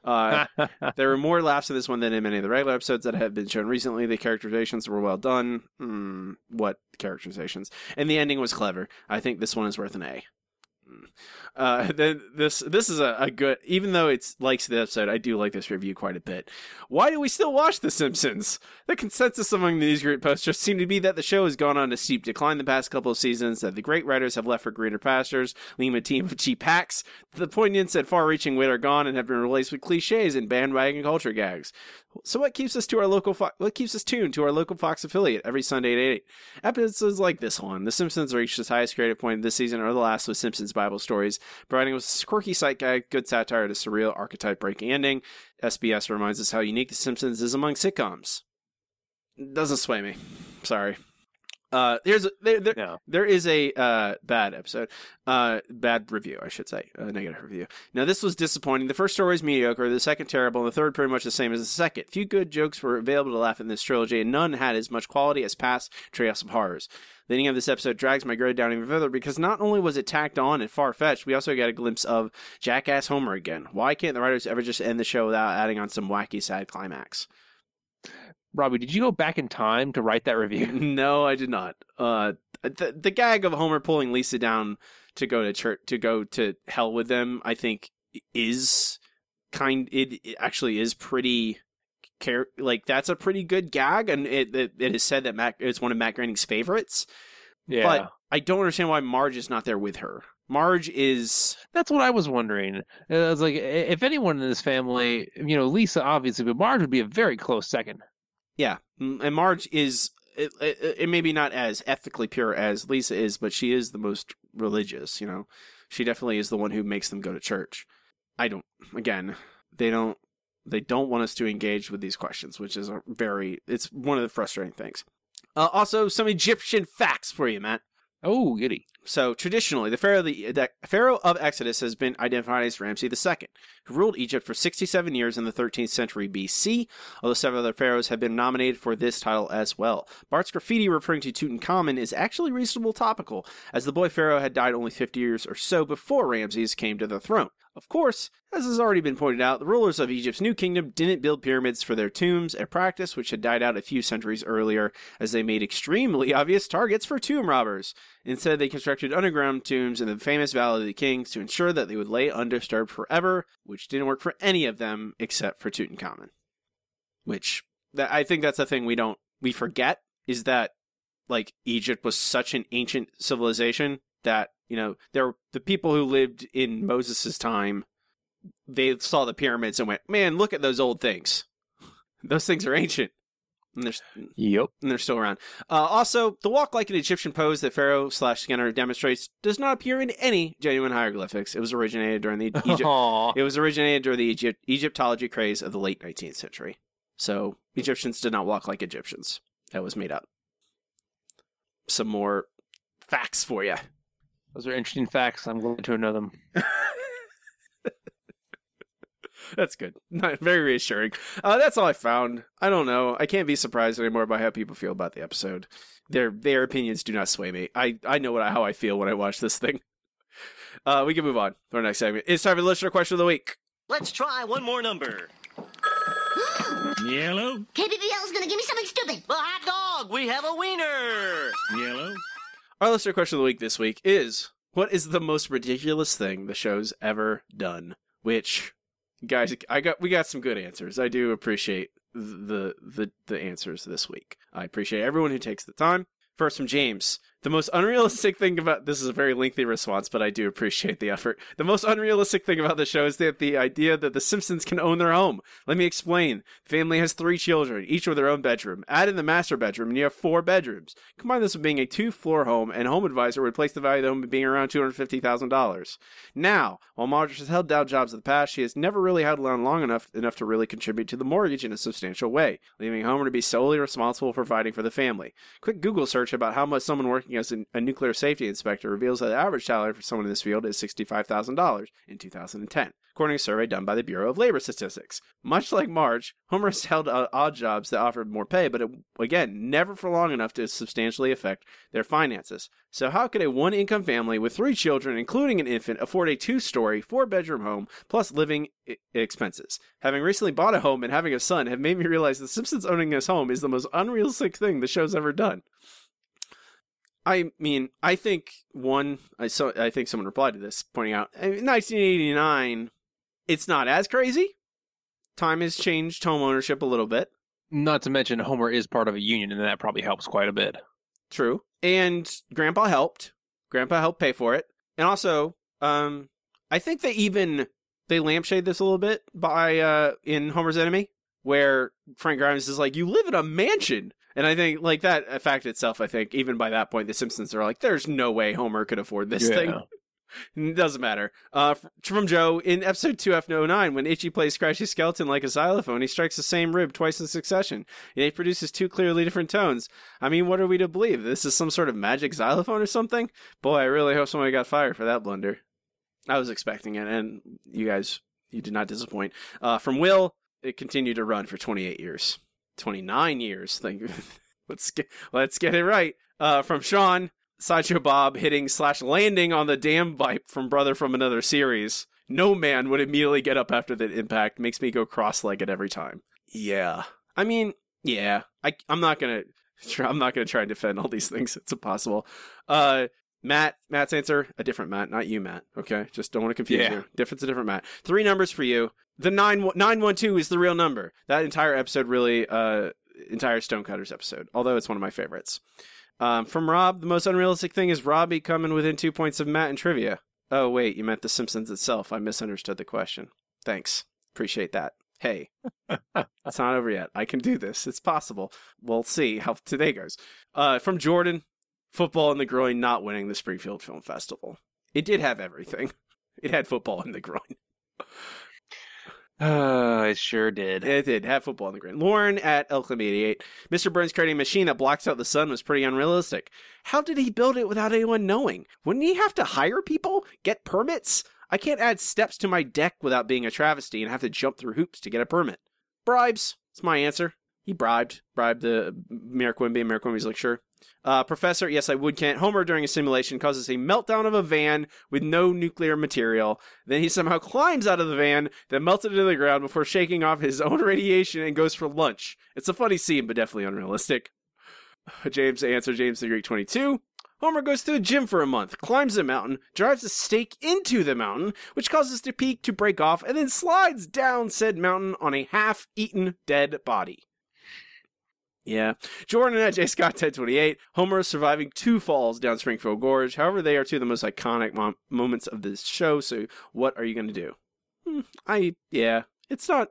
[SPEAKER 1] Uh, there were more laughs in this one than in many of the regular episodes that have been shown recently. The characterizations were well done. Hmm, what characterizations? And the ending was clever. I think this one is worth an A. Hmm. Uh, then this this is a, a good, even though it's likes the episode, I do like this review quite a bit. Why do we still watch The Simpsons? The consensus among the news group posters seem to be that the show has gone on a steep decline the past couple of seasons, that the great writers have left for greener pastures, leaving a team of cheap hacks. The poignance and far-reaching wit are gone and have been replaced with cliches and bandwagon culture gags. So what keeps us to our local fo- what keeps us tuned to our local Fox affiliate every Sunday at 8? Episodes like this one, The Simpsons reached its highest creative point this season or the last with Simpsons Bible stories, providing us a quirky sight gag, good satire to surreal archetype breaking ending. SBS reminds us how unique The Simpsons is among sitcoms. Doesn't sway me. Sorry. Uh, there's a, there there, there is a uh, bad episode, uh, bad review, I should say, a negative review. Now this was disappointing. The first story is mediocre, the second terrible, and the third pretty much the same as the second. Few good jokes were available to laugh in this trilogy, and none had as much quality as past Treehouse of Horrors. The ending of this episode drags my grade down even further because not only was it tacked on and far fetched, we also got a glimpse of Jerkass Homer again. Why can't the writers ever just end the show without adding on some wacky sad climax?
[SPEAKER 2] Robbie, did you go back in time to write that review?
[SPEAKER 1] No, I did not. Uh, the the gag of Homer pulling Lisa down to go to church to go to hell with them, I think, is kind. It, it actually is pretty. Care like that's a pretty good gag, and it it, it is said that Matt it's one of Matt Groening's favorites.
[SPEAKER 2] Yeah.
[SPEAKER 1] But I don't understand why Marge is not there with her. Marge is.
[SPEAKER 2] That's what I was wondering. Uh, I was like, if anyone in this family, you know, Lisa obviously, but Marge would be a very close second.
[SPEAKER 1] Yeah, and Marge is it, it, it maybe not as ethically pure as Lisa is, but she is the most religious. You know, she definitely is the one who makes them go to church. I don't. Again, they don't. They don't want us to engage with these questions, which is a very. It's one of the frustrating things. Uh, also, some Egyptian facts for you, Matt.
[SPEAKER 2] Oh, giddy.
[SPEAKER 1] So traditionally, the pharaoh of, the, pharaoh of Exodus has been identified as Ramses II, who ruled Egypt for 67 years in the 13th century BC. Although several other pharaohs have been nominated for this title as well. Bart's graffiti referring to Tutankhamun is actually reasonable topical, as the boy pharaoh had died only 50 years or so before Ramses came to the throne. Of course, as has already been pointed out, the rulers of Egypt's new kingdom didn't build pyramids for their tombs, a practice which had died out a few centuries earlier, as they made extremely obvious targets for tomb robbers. Instead, they constructed underground tombs in the famous Valley of the Kings to ensure that they would lay undisturbed forever, which didn't work for any of them except for Tutankhamun. Which that I think that's the thing we don't we forget is that like Egypt was such an ancient civilization that you know there the people who lived in Moses' time they saw the pyramids and went man look at those old things those things are ancient and they're
[SPEAKER 2] yep
[SPEAKER 1] and they're still around. Uh, also the walk like an Egyptian pose that Pharaoh slash Skinner demonstrates does not appear in any genuine hieroglyphics. It was originated during the Egypt it was originated during the Egypt Egyptology craze of the late 19th century. So Egyptians did not walk like Egyptians. That was made up. Some more facts for you
[SPEAKER 2] Those are interesting facts. I'm glad to know them.
[SPEAKER 1] That's good. Not very reassuring. Uh, that's all I found. I don't know. I can't be surprised anymore by how people feel about the episode. Their their opinions do not sway me. I, I know what I, how I feel when I watch this thing. Uh, we can move on to our next segment. It's time for the listener question of the week.
[SPEAKER 15] Let's try one more number. Yellow.
[SPEAKER 11] KBBL is gonna give me something stupid.
[SPEAKER 15] Well, hot dog. We have a wiener. Yellow.
[SPEAKER 1] Our listener question of the week this week is: What is the most ridiculous thing the show's ever done? Which, guys, I got we got some good answers. I do appreciate the the the answers this week. I appreciate everyone who takes the time. First from James. The most unrealistic thing about this is a very lengthy response, but I do appreciate the effort. The most unrealistic thing about the show is that the idea that the Simpsons can own their home. Let me explain. The family has three children, each with their own bedroom. Add in the master bedroom, and you have four bedrooms. Combine this with being a two-floor home, and Home Advisor would place the value of the home being around two hundred fifty thousand dollars. Now, while Marge has held down jobs in the past, she has never really held down long enough enough to really contribute to the mortgage in a substantial way, leaving Homer to be solely responsible for providing for the family. Quick Google search about how much someone working as a nuclear safety inspector reveals that the average salary for someone in this field is $65,000 in 2010, according to a survey done by the Bureau of Labor Statistics. Much like Homer has held odd jobs that offered more pay, but it, again, never for long enough to substantially affect their finances. So, how could a one income family with three children, including an infant, afford a two story, four bedroom home plus living I- expenses? Having recently bought a home and having a son have made me realize The Simpsons owning this home is the most unrealistic thing the show's ever done. I mean, I think one. I saw. I think someone replied to this, pointing out, I mean, 1989. It's not as crazy. Time has changed home ownership a little bit.
[SPEAKER 2] Not to mention Homer is part of a union, and that probably helps quite a bit.
[SPEAKER 1] True. And Grandpa helped. Grandpa helped pay for it. And also, um, I think they even they lampshade this a little bit by uh in Homer's Enemy, where Frank Grimes is like, "You live in a mansion," and I think like that fact itself. I think even by that point, the Simpsons are like, "There's no way Homer could afford this
[SPEAKER 2] Yeah.
[SPEAKER 1] thing." It doesn't matter. Uh, from Joe in episode two F09, when Itchy plays Scratchy Skeleton like a xylophone, he strikes the same rib twice in succession, and it produces two clearly different tones. I mean, what are we to believe? This is some sort of magic xylophone or something? Boy, I really hope somebody got fired for that blunder. I was expecting it, and you guys, you did not disappoint. Uh, from Will, it continued to run for 28 years, 29 years. Thank let's get let's get it right. Uh, from Sean, Sideshow Bob hitting slash landing on the damn pipe from Brother from Another Series. No man would immediately get up after that impact. Makes me go cross-legged every time. Yeah, I mean, yeah. I I'm not gonna I'm not gonna try and defend all these things. It's impossible. Uh, Matt, Matt's answer, a different Matt, not you, Matt. Okay, just don't want to confuse
[SPEAKER 2] Yeah.
[SPEAKER 1] you. Different's a different Matt. Three numbers for you. The nine nine one two is the real number. That entire episode really, uh, entire Stonecutters episode. Although it's one of my favorites. Um, from Rob, the most unrealistic thing is Robbie coming within two points of Matt in trivia. Oh wait, you meant The Simpsons itself. I misunderstood the question. Thanks, appreciate that. Hey, it's not over yet. I can do this. It's possible. We'll see how today goes. Uh, from Jordan, football in the groin not winning the Springfield Film Festival. It did have everything. It had football in the groin.
[SPEAKER 2] Uh, it sure did.
[SPEAKER 1] It did have football in the groin. Lauren at Elclim88. Mr. Burns creating a machine that blocks out the sun was pretty unrealistic. How did he build it without anyone knowing? Wouldn't he have to hire people? Get permits? I can't add steps to my deck without being a travesty and have to jump through hoops to get a permit. Bribes. That's my answer. He bribed. Bribed the Mayor Quimby. Mayor Quimby's like, sure. Uh, Professor, yes, I would can't. Homer during a simulation causes a meltdown of a van with no nuclear material. Then he somehow climbs out of the van, that melted into the ground before shaking off his own radiation and goes for lunch. It's a funny scene, but definitely unrealistic. James answer James the Greek 22. Homer goes to the gym for a month, climbs a mountain, drives a stake into the mountain, which causes the peak to break off, and then slides down said mountain on a half eaten dead body. Yeah. Jordan at J. Scott 1028. Homer surviving two falls down Springfield Gorge. However, they are two of the most iconic mom- moments of this show. So, what are you going to do? Hmm, I, yeah. It's not.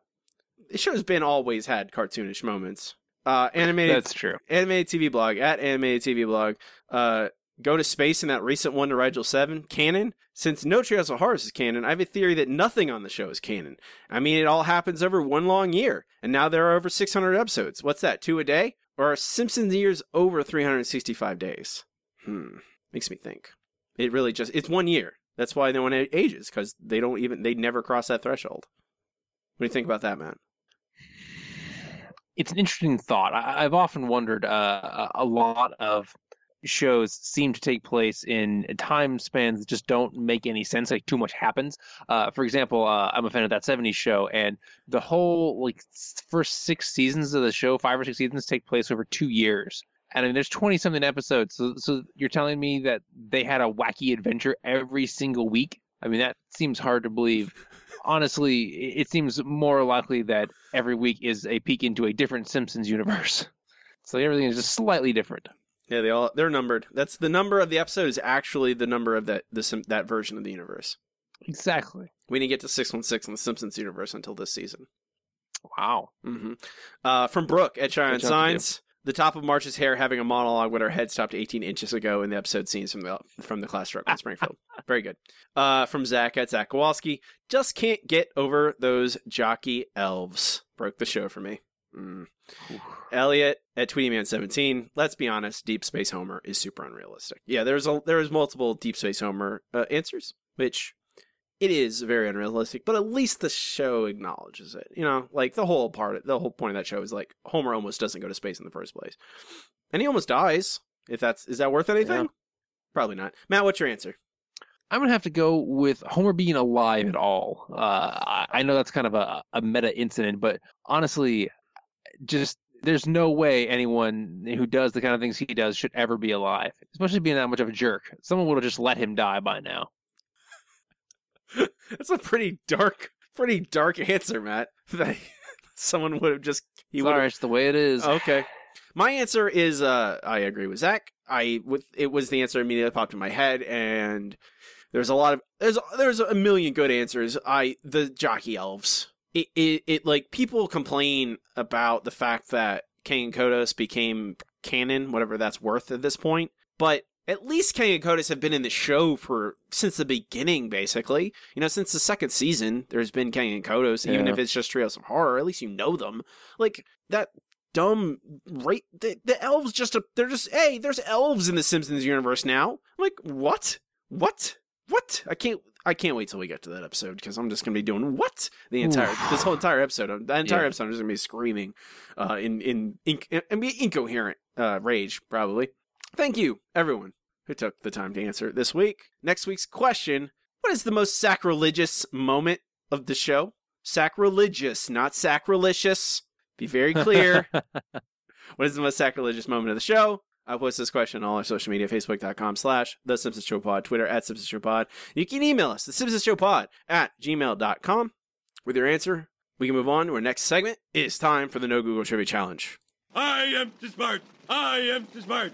[SPEAKER 1] The show's been always had cartoonish moments. Uh, animated.
[SPEAKER 2] That's true.
[SPEAKER 1] Animated TV blog at animated TV blog. Uh, go to space in that recent one to Rigel 7 canon. Since No Treehouse of Horrors is canon, I have a theory that nothing on the show is canon. I mean, it all happens over one long year, and now there are over 600 episodes. What's that, two a day? Or are Simpsons years over 365 days? Hmm, makes me think. It really just, it's one year. That's why no one ages, because they don't even, they never cross that threshold. What do you think about that, Matt?
[SPEAKER 2] it's an interesting thought. I, I've often wondered. Uh, a lot of shows seem to take place in time spans that just don't make any sense. Like too much happens. Uh, for example, uh, I'm a fan of that '70s show, and the whole like first six seasons of the show, five or six seasons, take place over two years. And I mean, there's 20 something episodes. So, so you're telling me that they had a wacky adventure every single week? I mean, that seems hard to believe. Honestly, it seems more likely that every week is a peek into a different Simpsons universe. So everything is just slightly different.
[SPEAKER 1] Yeah, they all they're numbered. That's the number of the episode is actually the number of that the that version of the universe.
[SPEAKER 2] Exactly.
[SPEAKER 1] We didn't get to six one six in the Simpsons universe until this season.
[SPEAKER 2] Wow.
[SPEAKER 1] hmm Uh, from Brooke at Cheyenne
[SPEAKER 2] job,
[SPEAKER 1] Signs. The top of Marge's hair having a monologue when her head stopped 18 inches ago in the episode scenes from the from the class struggle in Springfield. Very good. Uh, from Zach at Zach Kowalski. Just can't get over those jockey elves. Broke the show for me. Mm. Elliot at TweetyMan17. Let's be honest, Deep Space Homer is super unrealistic. Yeah, there's a there's multiple Deep Space Homer uh, answers, which it is very unrealistic, but at least the show acknowledges it. You know, like the whole part, the whole point of that show is like Homer almost doesn't go to space in the first place, and he almost dies. If that's is that worth anything?
[SPEAKER 2] Yeah.
[SPEAKER 1] Probably not. Matt, what's your answer?
[SPEAKER 2] I'm gonna have to go with Homer being alive at all. Uh, I I know that's kind of a, a meta incident, but honestly, just there's no way anyone who does the kind of things he does should ever be alive, especially being that much of a jerk. Someone would have just let him die by now.
[SPEAKER 1] That's a pretty dark, pretty dark answer, Matt. That someone would have just he
[SPEAKER 2] Sorry, it's the way it is.
[SPEAKER 1] Okay. My answer is uh I agree with Zach. I with it was the answer immediately popped in my head and there's a lot of there's there's a million good answers. I the jockey elves. It it, it like people complain about the fact that Kang and Kodos became canon, whatever that's worth at this point. But at least Kang and Kodos have been in the show for since the beginning, basically. You know, since the second season, there's been Kang and Kodos, even if it's just Treehouse of Horror. At least you know them. Like that dumb right the, the elves just a, they're just hey there's elves in the simpsons universe now I'm like what what what i can't i can't wait till we get to that episode because i'm just gonna be doing what? The entire this whole entire episode. The entire
[SPEAKER 2] Yeah.
[SPEAKER 1] episode i'm just gonna be screaming uh in in, in be incoherent uh rage probably. Thank you everyone who took the time to answer this week. Next week's question what is the most sacrilegious moment of the show? Sacrilegious not sacrilegious. Be very clear. What is the most sacrilegious moment of the show? I post this question on all our social media, facebook.com slash The Simpsons Show Pod, Twitter at Simpsons Show Pod. You can email us, The Simpsons Show Pod at gmail.com with your answer. We can move on to our next segment. It is time for the No Google Trivia Challenge.
[SPEAKER 4] I am too smart. I am too smart.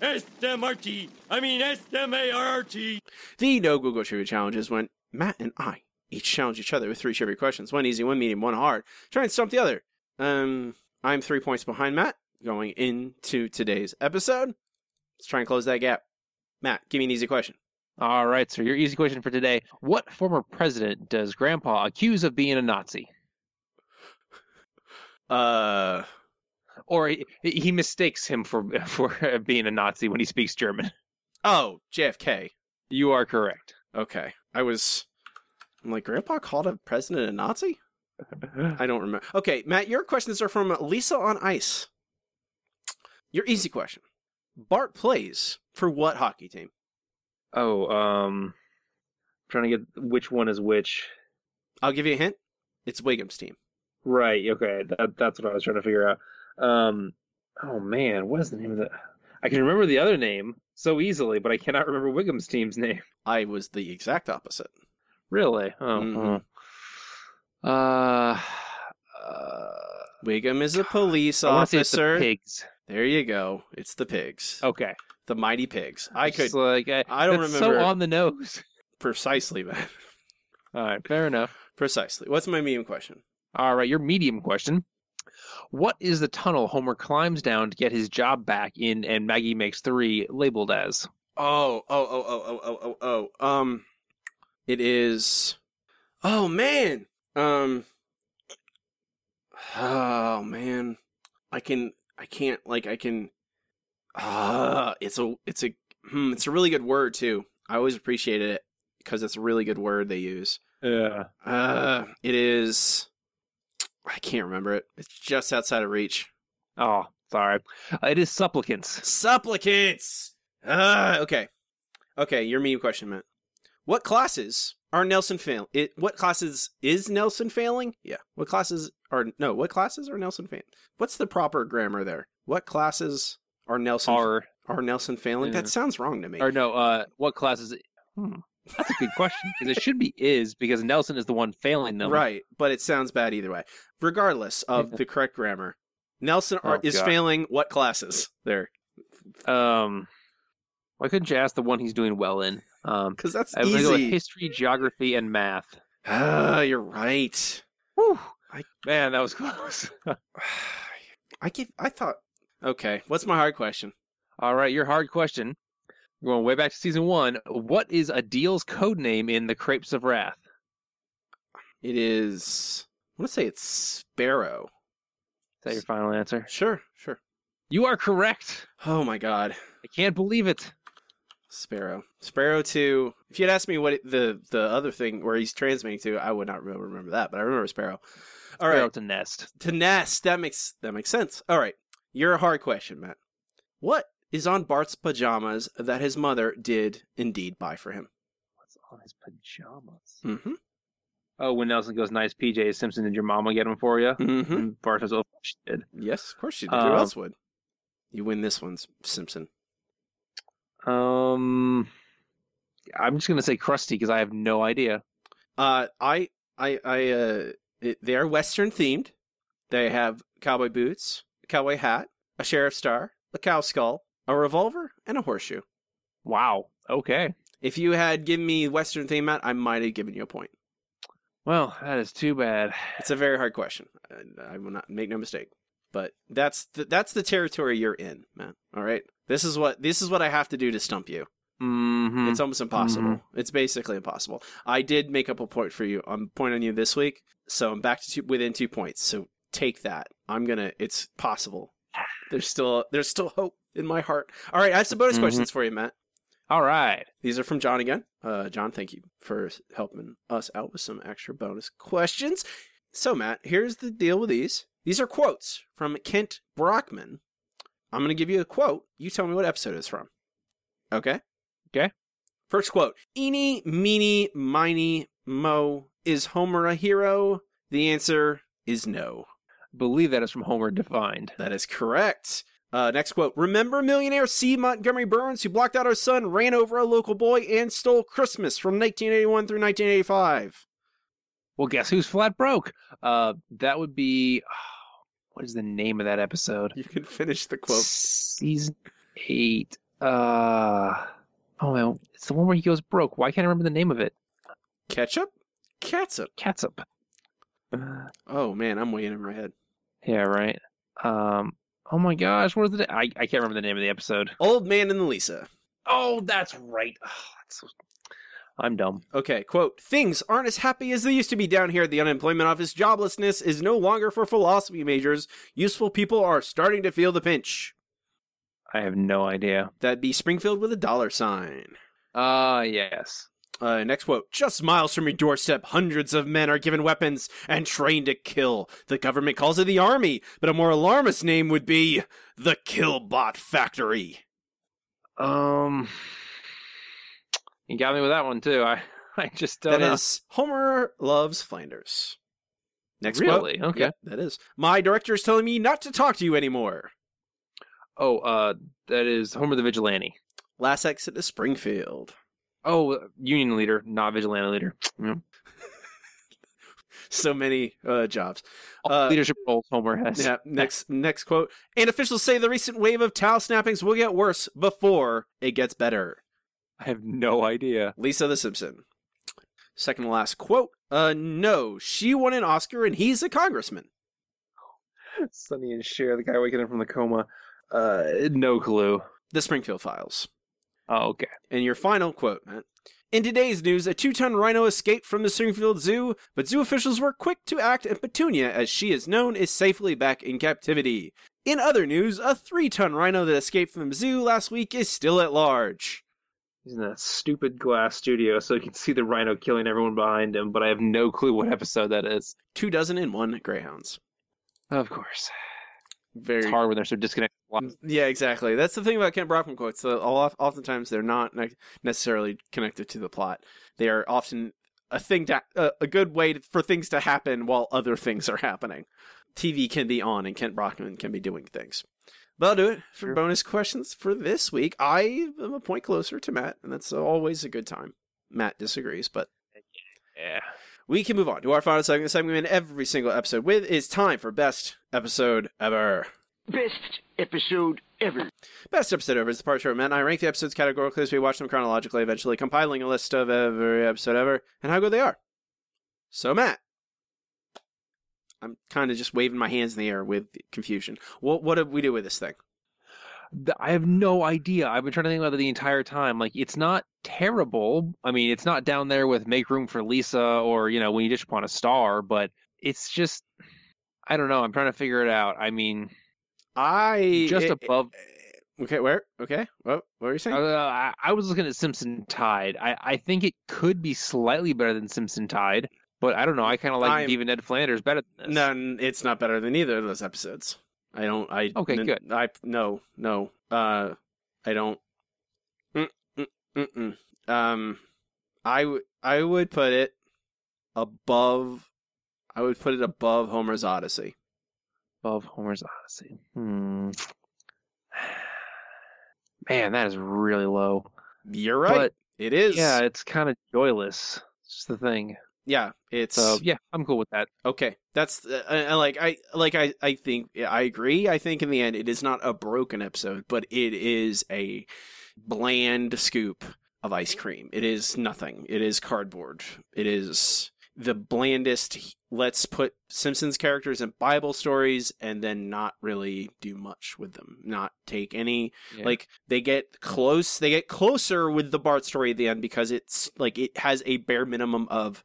[SPEAKER 4] S-M-R-T. I mean S-M-A-R-R-T.
[SPEAKER 1] The No Google Trivia Challenge is when Matt and I each challenge each other with three trivia questions, one easy, one medium, one hard. Try and stump the other. Um, I'm three points behind Matt going into today's episode. Let's try and close that gap. Matt, give me an easy question.
[SPEAKER 2] All right, so your easy question for today: What former president does Grandpa accuse of being a Nazi?
[SPEAKER 1] Uh,
[SPEAKER 2] or he, he mistakes him for for being a Nazi when he speaks German.
[SPEAKER 1] Oh, JFK.
[SPEAKER 2] You are correct.
[SPEAKER 1] Okay. I was. I'm like, Grandpa called a president a Nazi? I don't remember. Okay, Matt, your questions are from Lisa on Ice. Your easy question. Bart plays for what hockey team?
[SPEAKER 2] Oh, um, trying to get which one is which.
[SPEAKER 1] I'll give you a hint. It's Wiggum's team.
[SPEAKER 2] Right. Okay. That, that's what I was trying to figure out. Um. Oh man, what is the name of the? I can remember the other name so easily, but I cannot remember Wiggum's team's name.
[SPEAKER 1] I was the exact opposite.
[SPEAKER 2] Really? Oh.
[SPEAKER 1] Mhm.
[SPEAKER 2] oh. Uh.
[SPEAKER 1] Wiggum is a police
[SPEAKER 2] I wanna say it's the
[SPEAKER 1] officer.
[SPEAKER 2] pigs.
[SPEAKER 1] There you go. It's the pigs.
[SPEAKER 2] Okay.
[SPEAKER 1] The mighty pigs. I
[SPEAKER 2] It's
[SPEAKER 1] could.
[SPEAKER 2] like I,
[SPEAKER 1] I don't remember
[SPEAKER 2] So on the nose.
[SPEAKER 1] precisely, man.
[SPEAKER 2] All right. Fair enough.
[SPEAKER 1] Precisely. What's my medium question?
[SPEAKER 2] All right, your medium question. What is the tunnel Homer climbs down to get his job back in and Maggie Makes Three labeled as?
[SPEAKER 1] Oh, oh, oh, oh, oh, oh, oh, oh. Um, it is. Oh man. Um. Oh man. I can. I can't. Like I can. Ah, it's a. It's a. Hmm. It's a really good word too. I always appreciated it because it's a really good word they use.
[SPEAKER 2] Yeah.
[SPEAKER 1] Uh, it is. I can't remember it. It's just outside of reach.
[SPEAKER 2] Oh, sorry. Uh, it is supplicants.
[SPEAKER 1] Supplicants. Ah, okay. Okay, your medium question, Matt. What classes are Nelson failing? It what classes is Nelson failing? Yeah. What classes are no? What classes are Nelson failing? What's the proper grammar there? What classes are Nelson
[SPEAKER 2] Are
[SPEAKER 1] are Nelson failing?
[SPEAKER 2] Yeah.
[SPEAKER 1] That sounds wrong to me.
[SPEAKER 2] or no? Uh, what classes? Hmm. That's a good question because it should be is because Nelson is the one failing them.
[SPEAKER 1] Right, but it sounds bad either way. Regardless of the correct grammar, Nelson are,
[SPEAKER 2] Oh,
[SPEAKER 1] is
[SPEAKER 2] God.
[SPEAKER 1] failing what classes there?
[SPEAKER 2] Um, why couldn't you ask the one he's doing well in? Um,
[SPEAKER 1] because that's
[SPEAKER 2] go
[SPEAKER 1] easy.
[SPEAKER 2] history, geography, and math.
[SPEAKER 1] Ah, you're right.
[SPEAKER 2] Whew. Man, that was close.
[SPEAKER 1] I give. I thought. Okay, what's my hard question?
[SPEAKER 2] All right, your hard question. Going way back to season one. What is Adil's code name in the Crepes of Wrath?
[SPEAKER 1] It is. I want to say it's Sparrow.
[SPEAKER 2] Is that your final answer?
[SPEAKER 1] Sure, sure.
[SPEAKER 2] You are correct.
[SPEAKER 1] Oh my god,
[SPEAKER 2] I can't believe it.
[SPEAKER 1] Sparrow. Sparrow two. If you'd asked me what it, the the other thing where he's transmitting to, I would not remember that, but I remember Sparrow. All right,
[SPEAKER 2] to Nest.
[SPEAKER 1] to Nest. That makes that makes sense. All right, you're a hard question, Matt. What is on Bart's pajamas that his mother did indeed buy for him?
[SPEAKER 2] What's on his pajamas?
[SPEAKER 1] Mm-hmm.
[SPEAKER 2] Oh, when Nelson goes, nice PJ Simpson, did your mama get them for you?
[SPEAKER 1] Mm-hmm.
[SPEAKER 2] And Bart says, oh, she did.
[SPEAKER 1] Yes, of course she did. Who
[SPEAKER 2] Um,
[SPEAKER 1] else would? You win this one, Simpson.
[SPEAKER 2] Um, I'm just gonna say Krusty because I have no idea.
[SPEAKER 1] Uh, I, I, I, uh, they are Western themed. They have cowboy boots, a cowboy hat, a sheriff star, a cow skull, a revolver, and a horseshoe.
[SPEAKER 2] Wow. Okay.
[SPEAKER 1] If you had given me Western theme, Matt, I might have given you a point.
[SPEAKER 2] Well, that is too bad.
[SPEAKER 1] It's a very hard question. I, I will not make no mistake. But that's the, that's the territory you're in, Matt. All right. This is what this is what I have to do to stump you.
[SPEAKER 2] Mm-hmm.
[SPEAKER 1] It's almost impossible.
[SPEAKER 2] Mhm.
[SPEAKER 1] It's basically impossible. I did make up a point for you. I'm point on you this week, so I'm back to two, within two points. So take that. I'm gonna. It's possible. There's still there's still hope in my heart. All right, I have some bonus
[SPEAKER 2] Mhm.
[SPEAKER 1] questions for you, Matt.
[SPEAKER 2] All right.
[SPEAKER 1] These are from John again. Uh, John, thank you for helping us out with some extra bonus questions. So, Matt, here's the deal with these. These are quotes from Kent Brockman. I'm going to give you a quote. You tell me what episode it's from. Okay?
[SPEAKER 2] Okay.
[SPEAKER 1] First quote Eeny, meeny, miny, mo. Is Homer a hero? The answer is no.
[SPEAKER 2] Believe that is from Homer Defined.
[SPEAKER 1] That is correct. Uh, next quote Remember millionaire C. Montgomery Burns, who blocked out our son, ran over a local boy, and stole Christmas from 1981 through 1985?
[SPEAKER 2] Well, guess who's flat broke? Uh, that would be. what is the name of that episode?
[SPEAKER 1] You can finish the quote.
[SPEAKER 2] Season eight. Uh, oh man, it's the one where he goes broke. Why can't I remember the name of it?
[SPEAKER 1] Ketchup? Catsup.
[SPEAKER 2] Catsup.
[SPEAKER 1] Oh, man, I'm way in my head.
[SPEAKER 2] Yeah, right. Um. Oh my gosh, what is the? I I can't remember the name of the episode.
[SPEAKER 1] Old Man and the Lisa.
[SPEAKER 2] Oh, that's right. Oh, that's so... I'm dumb.
[SPEAKER 1] Okay, quote Things aren't as happy as they used to be down here at the unemployment office. Joblessness is no longer for philosophy majors. Useful people are starting to feel the pinch.
[SPEAKER 2] I have no idea.
[SPEAKER 1] That'd be Springfield with a dollar sign.
[SPEAKER 2] Uh, yes.
[SPEAKER 1] Uh, next quote Just miles from your doorstep, hundreds of men are given weapons and trained to kill. The government calls it the Army, but a more alarmist name would be the Killbot Factory.
[SPEAKER 2] Um, you got me with that one too. I I just don't
[SPEAKER 1] That
[SPEAKER 2] know.
[SPEAKER 1] is Homer Loves Flanders. Next
[SPEAKER 2] Really?
[SPEAKER 1] quote.
[SPEAKER 2] Okay.
[SPEAKER 1] Yep, that is. My director is telling me not to talk to you anymore.
[SPEAKER 2] Oh, uh, that is Homer the Vigilante.
[SPEAKER 1] Last exit to Springfield.
[SPEAKER 2] Oh, Union leader, not vigilante leader. Yeah.
[SPEAKER 1] So many uh, jobs. Uh,
[SPEAKER 2] leadership roles Homer has.
[SPEAKER 1] Yeah. Next. Next quote. And officials say the recent wave of towel snappings will get worse before it gets better.
[SPEAKER 2] I have no idea.
[SPEAKER 1] Lisa the Simpson. Second to last quote. Uh, no, she won an Oscar and he's a congressman.
[SPEAKER 2] Sonny and Cher, the guy waking up from the coma. Uh, no clue.
[SPEAKER 1] The Springfield Files.
[SPEAKER 2] Oh, okay.
[SPEAKER 1] And your final quote, Matt. In today's news, a two ton rhino escaped from the Springfield Zoo, but zoo officials were quick to act, and Petunia, as she is known, is safely back in captivity. In other news, a three ton rhino that escaped from the zoo last week is still at large.
[SPEAKER 2] He's in that stupid glass studio, so you can see the rhino killing everyone behind him. But I have no clue what episode that is.
[SPEAKER 1] Two dozen and one greyhounds.
[SPEAKER 2] Of course,
[SPEAKER 1] Very
[SPEAKER 2] it's hard when they're so disconnected.
[SPEAKER 1] Yeah, exactly. That's the thing about Kent Brockman quotes. All- oftentimes, they're not ne- necessarily connected to the plot. They are often a thing to, a good way to, for things to happen while other things are happening. TV can be on, and Kent Brockman can be doing things. But I'll do it for
[SPEAKER 2] Sure.
[SPEAKER 1] bonus questions for this week. I am a point closer to Matt, and that's always a good time. Matt disagrees, but
[SPEAKER 2] Yeah.
[SPEAKER 1] we can move on to our final segment. The segment every single episode with is time for best episode ever.
[SPEAKER 9] Best episode ever.
[SPEAKER 1] Best episode ever is the part where Matt and I rank the episodes categorically as we watch them chronologically, eventually compiling a list of every episode ever and how good they are. So, Matt, I'm kind of just waving my hands in the air with confusion. What what did we do with this thing?
[SPEAKER 2] I have no idea. I've been trying to think about it the entire time. Like, it's not terrible. I mean, it's not down there with Make Room for Lisa or, you know, When You Dish Upon a Star, but it's just, I don't know. I'm trying to figure it out. I mean,
[SPEAKER 1] I
[SPEAKER 2] just
[SPEAKER 1] eh,
[SPEAKER 2] above.
[SPEAKER 1] Okay, where? Okay, what what were you saying?
[SPEAKER 2] Uh, I, I was looking at Simpson Tide. I, I think it could be slightly better than Simpson Tide, but I don't know. I kind of like even Ned Flanders better than this.
[SPEAKER 1] No, it's not better than either of those episodes. I don't. I
[SPEAKER 2] Okay,
[SPEAKER 1] n-
[SPEAKER 2] good.
[SPEAKER 1] I no no. Uh, I don't. Mm, mm, mm, mm. Um, I would I would put it above. I would put it above Homer's Odyssey.
[SPEAKER 2] Above Homer's Odyssey. Hmm. Man, that is really low.
[SPEAKER 1] You're right.
[SPEAKER 2] But,
[SPEAKER 1] it is.
[SPEAKER 2] Yeah, it's kind of joyless. It's just the thing.
[SPEAKER 1] Yeah, it's
[SPEAKER 2] So yeah, I'm cool with that.
[SPEAKER 1] okay. That's uh, uh, like I like I I think I agree. I think in the end it is not a broken episode, but it is a bland scoop of ice cream. It is nothing. It is cardboard. It is the blandest. Let's put Simpsons characters in Bible stories and then not really do much with them. Not take any
[SPEAKER 2] Yeah.
[SPEAKER 1] like they get close. They get closer with the Bart story at the end because it's like it has a bare minimum of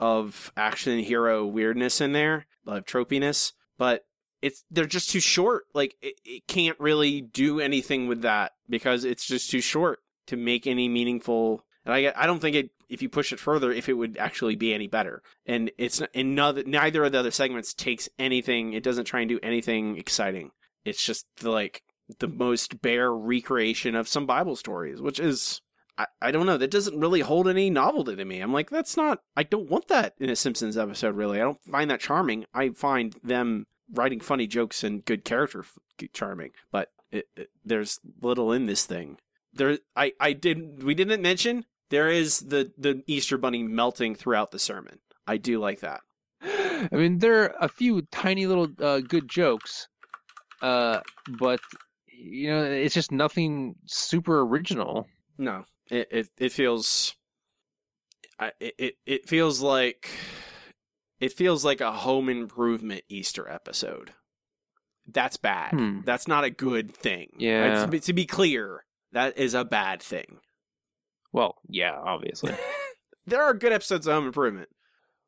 [SPEAKER 1] of action hero weirdness in there, of tropiness, but it's they're just too short. Like it, it can't really do anything with that because it's just too short to make any meaningful. And I I don't think it if you push it further if it would actually be any better. And it's not, and neither of the other segments takes anything. It doesn't try and do anything exciting. It's just like the most bare recreation of some Bible stories, which is I, I don't know. That doesn't really hold any novelty to me. I'm like, that's not. I don't want that in a Simpsons episode. Really, I don't find that charming. I find them writing funny jokes and good character f- charming, but it, it, there's little in this thing. There, I, I did. We didn't mention there is the the Easter Bunny melting throughout the sermon. I do like that.
[SPEAKER 2] I mean, there are a few tiny little uh, good jokes, uh, but you know, it's just nothing super original.
[SPEAKER 1] No, it it, it feels. I, it it- it feels like it feels like a home improvement Easter episode. That's bad.
[SPEAKER 2] Hmm.
[SPEAKER 1] That's not a good thing.
[SPEAKER 2] Yeah.
[SPEAKER 1] Right? To, be, to be clear, that is a bad thing.
[SPEAKER 2] Well, yeah, obviously.
[SPEAKER 1] There are good episodes of Home Improvement.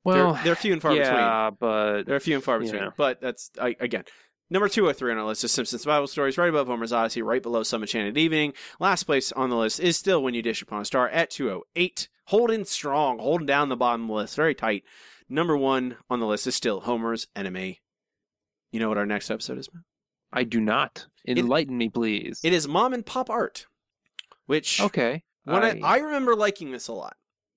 [SPEAKER 2] Well,
[SPEAKER 1] they're, they're few and far
[SPEAKER 2] yeah,
[SPEAKER 1] between.
[SPEAKER 2] Yeah, but
[SPEAKER 1] They're few and far between.
[SPEAKER 2] know.
[SPEAKER 1] But that's I, again number two hundred three on our list is Simpsons Bible Stories, right above Homer's Odyssey, right below Some Enchanted Evening. Last place on the list is still When You Dish Upon a Star at two hundred eight, holding strong, holding down the bottom the list, very tight. Number one on the list is still Homer's Enemy. You know what our next episode is? Matt?
[SPEAKER 2] I do not. Enlighten me, please.
[SPEAKER 1] It is Mom and Pop Art, which
[SPEAKER 2] okay.
[SPEAKER 1] When I,
[SPEAKER 2] I-
[SPEAKER 1] I remember liking this a lot.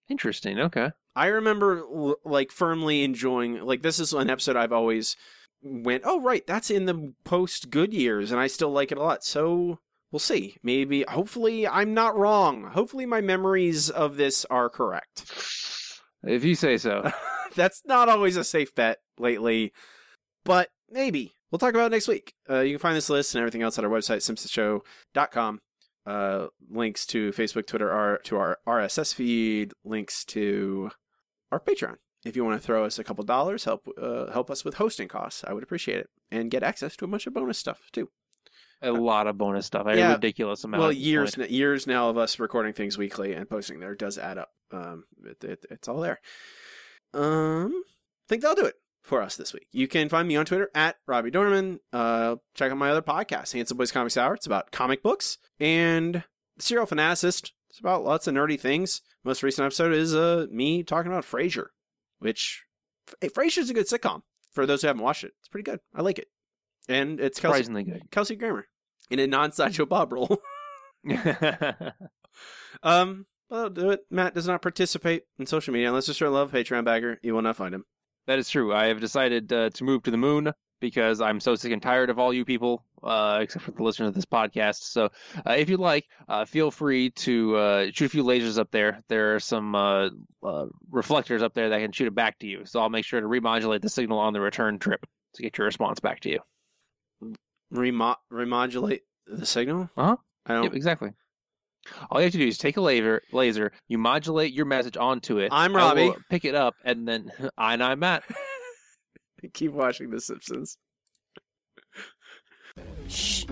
[SPEAKER 2] Interesting. Okay.
[SPEAKER 1] I remember like firmly enjoying like this is an episode I've always went, "Oh right, that's in the post good years and I still like it a lot." So, we'll see. Maybe hopefully I'm not wrong. Hopefully my memories of this are correct.
[SPEAKER 2] If you say so.
[SPEAKER 1] that's not always a safe bet lately, but maybe. We'll talk about it next week. Uh, you can find this list and everything else at our website, simpsonshow.com. Uh, links to Facebook, Twitter, our, to our RSS feed, links to our Patreon. If you want to throw us a couple dollars, help uh, help us with hosting costs, I would appreciate it, and get access to a bunch of bonus stuff too.
[SPEAKER 2] A lot of bonus stuff. A
[SPEAKER 1] Yeah.
[SPEAKER 2] ridiculous amount.
[SPEAKER 1] Well, years n- years now of us recording things weekly and posting there does add up. Um, it, it, it's all there. Um, I think that'll do it for us this week. You can find me on Twitter at Robbie Dorman. Uh, check out my other podcast, Handsome Boys Comics Hour. It's about comic books and Serial Fanaticist. It's about lots of nerdy things. Most recent episode is uh me talking about Frasier, which hey, Frasier's a good sitcom. For those who haven't watched it, it's pretty good. I like it, and it's Kelsey,
[SPEAKER 2] Surprisingly good.
[SPEAKER 1] Kelsey Grammer in a non-sideshow Bob role. Um, well, do it. Matt does not participate in social media unless it's your love Patreon bagger. You will not find him.
[SPEAKER 2] That is true. I have decided uh, to move to the moon because I'm so sick and tired of all you people, uh, except for the listeners of this podcast. So, uh, if you'd like, uh, feel free to uh, shoot a few lasers up there. There are some uh, uh, reflectors up there that can shoot it back to you. So I'll make sure to remodulate the signal on the return trip to get your response back to you.
[SPEAKER 1] Remo- remodulate the signal.
[SPEAKER 2] Uh huh.
[SPEAKER 1] I don't.
[SPEAKER 2] Yep, exactly. All you have to do is take a laser, laser, you modulate your message onto it.
[SPEAKER 1] I'm
[SPEAKER 2] I will
[SPEAKER 1] Robbie.
[SPEAKER 2] Pick it up, and then I and I'm Matt.
[SPEAKER 1] Keep watching The Simpsons.
[SPEAKER 11] Shh.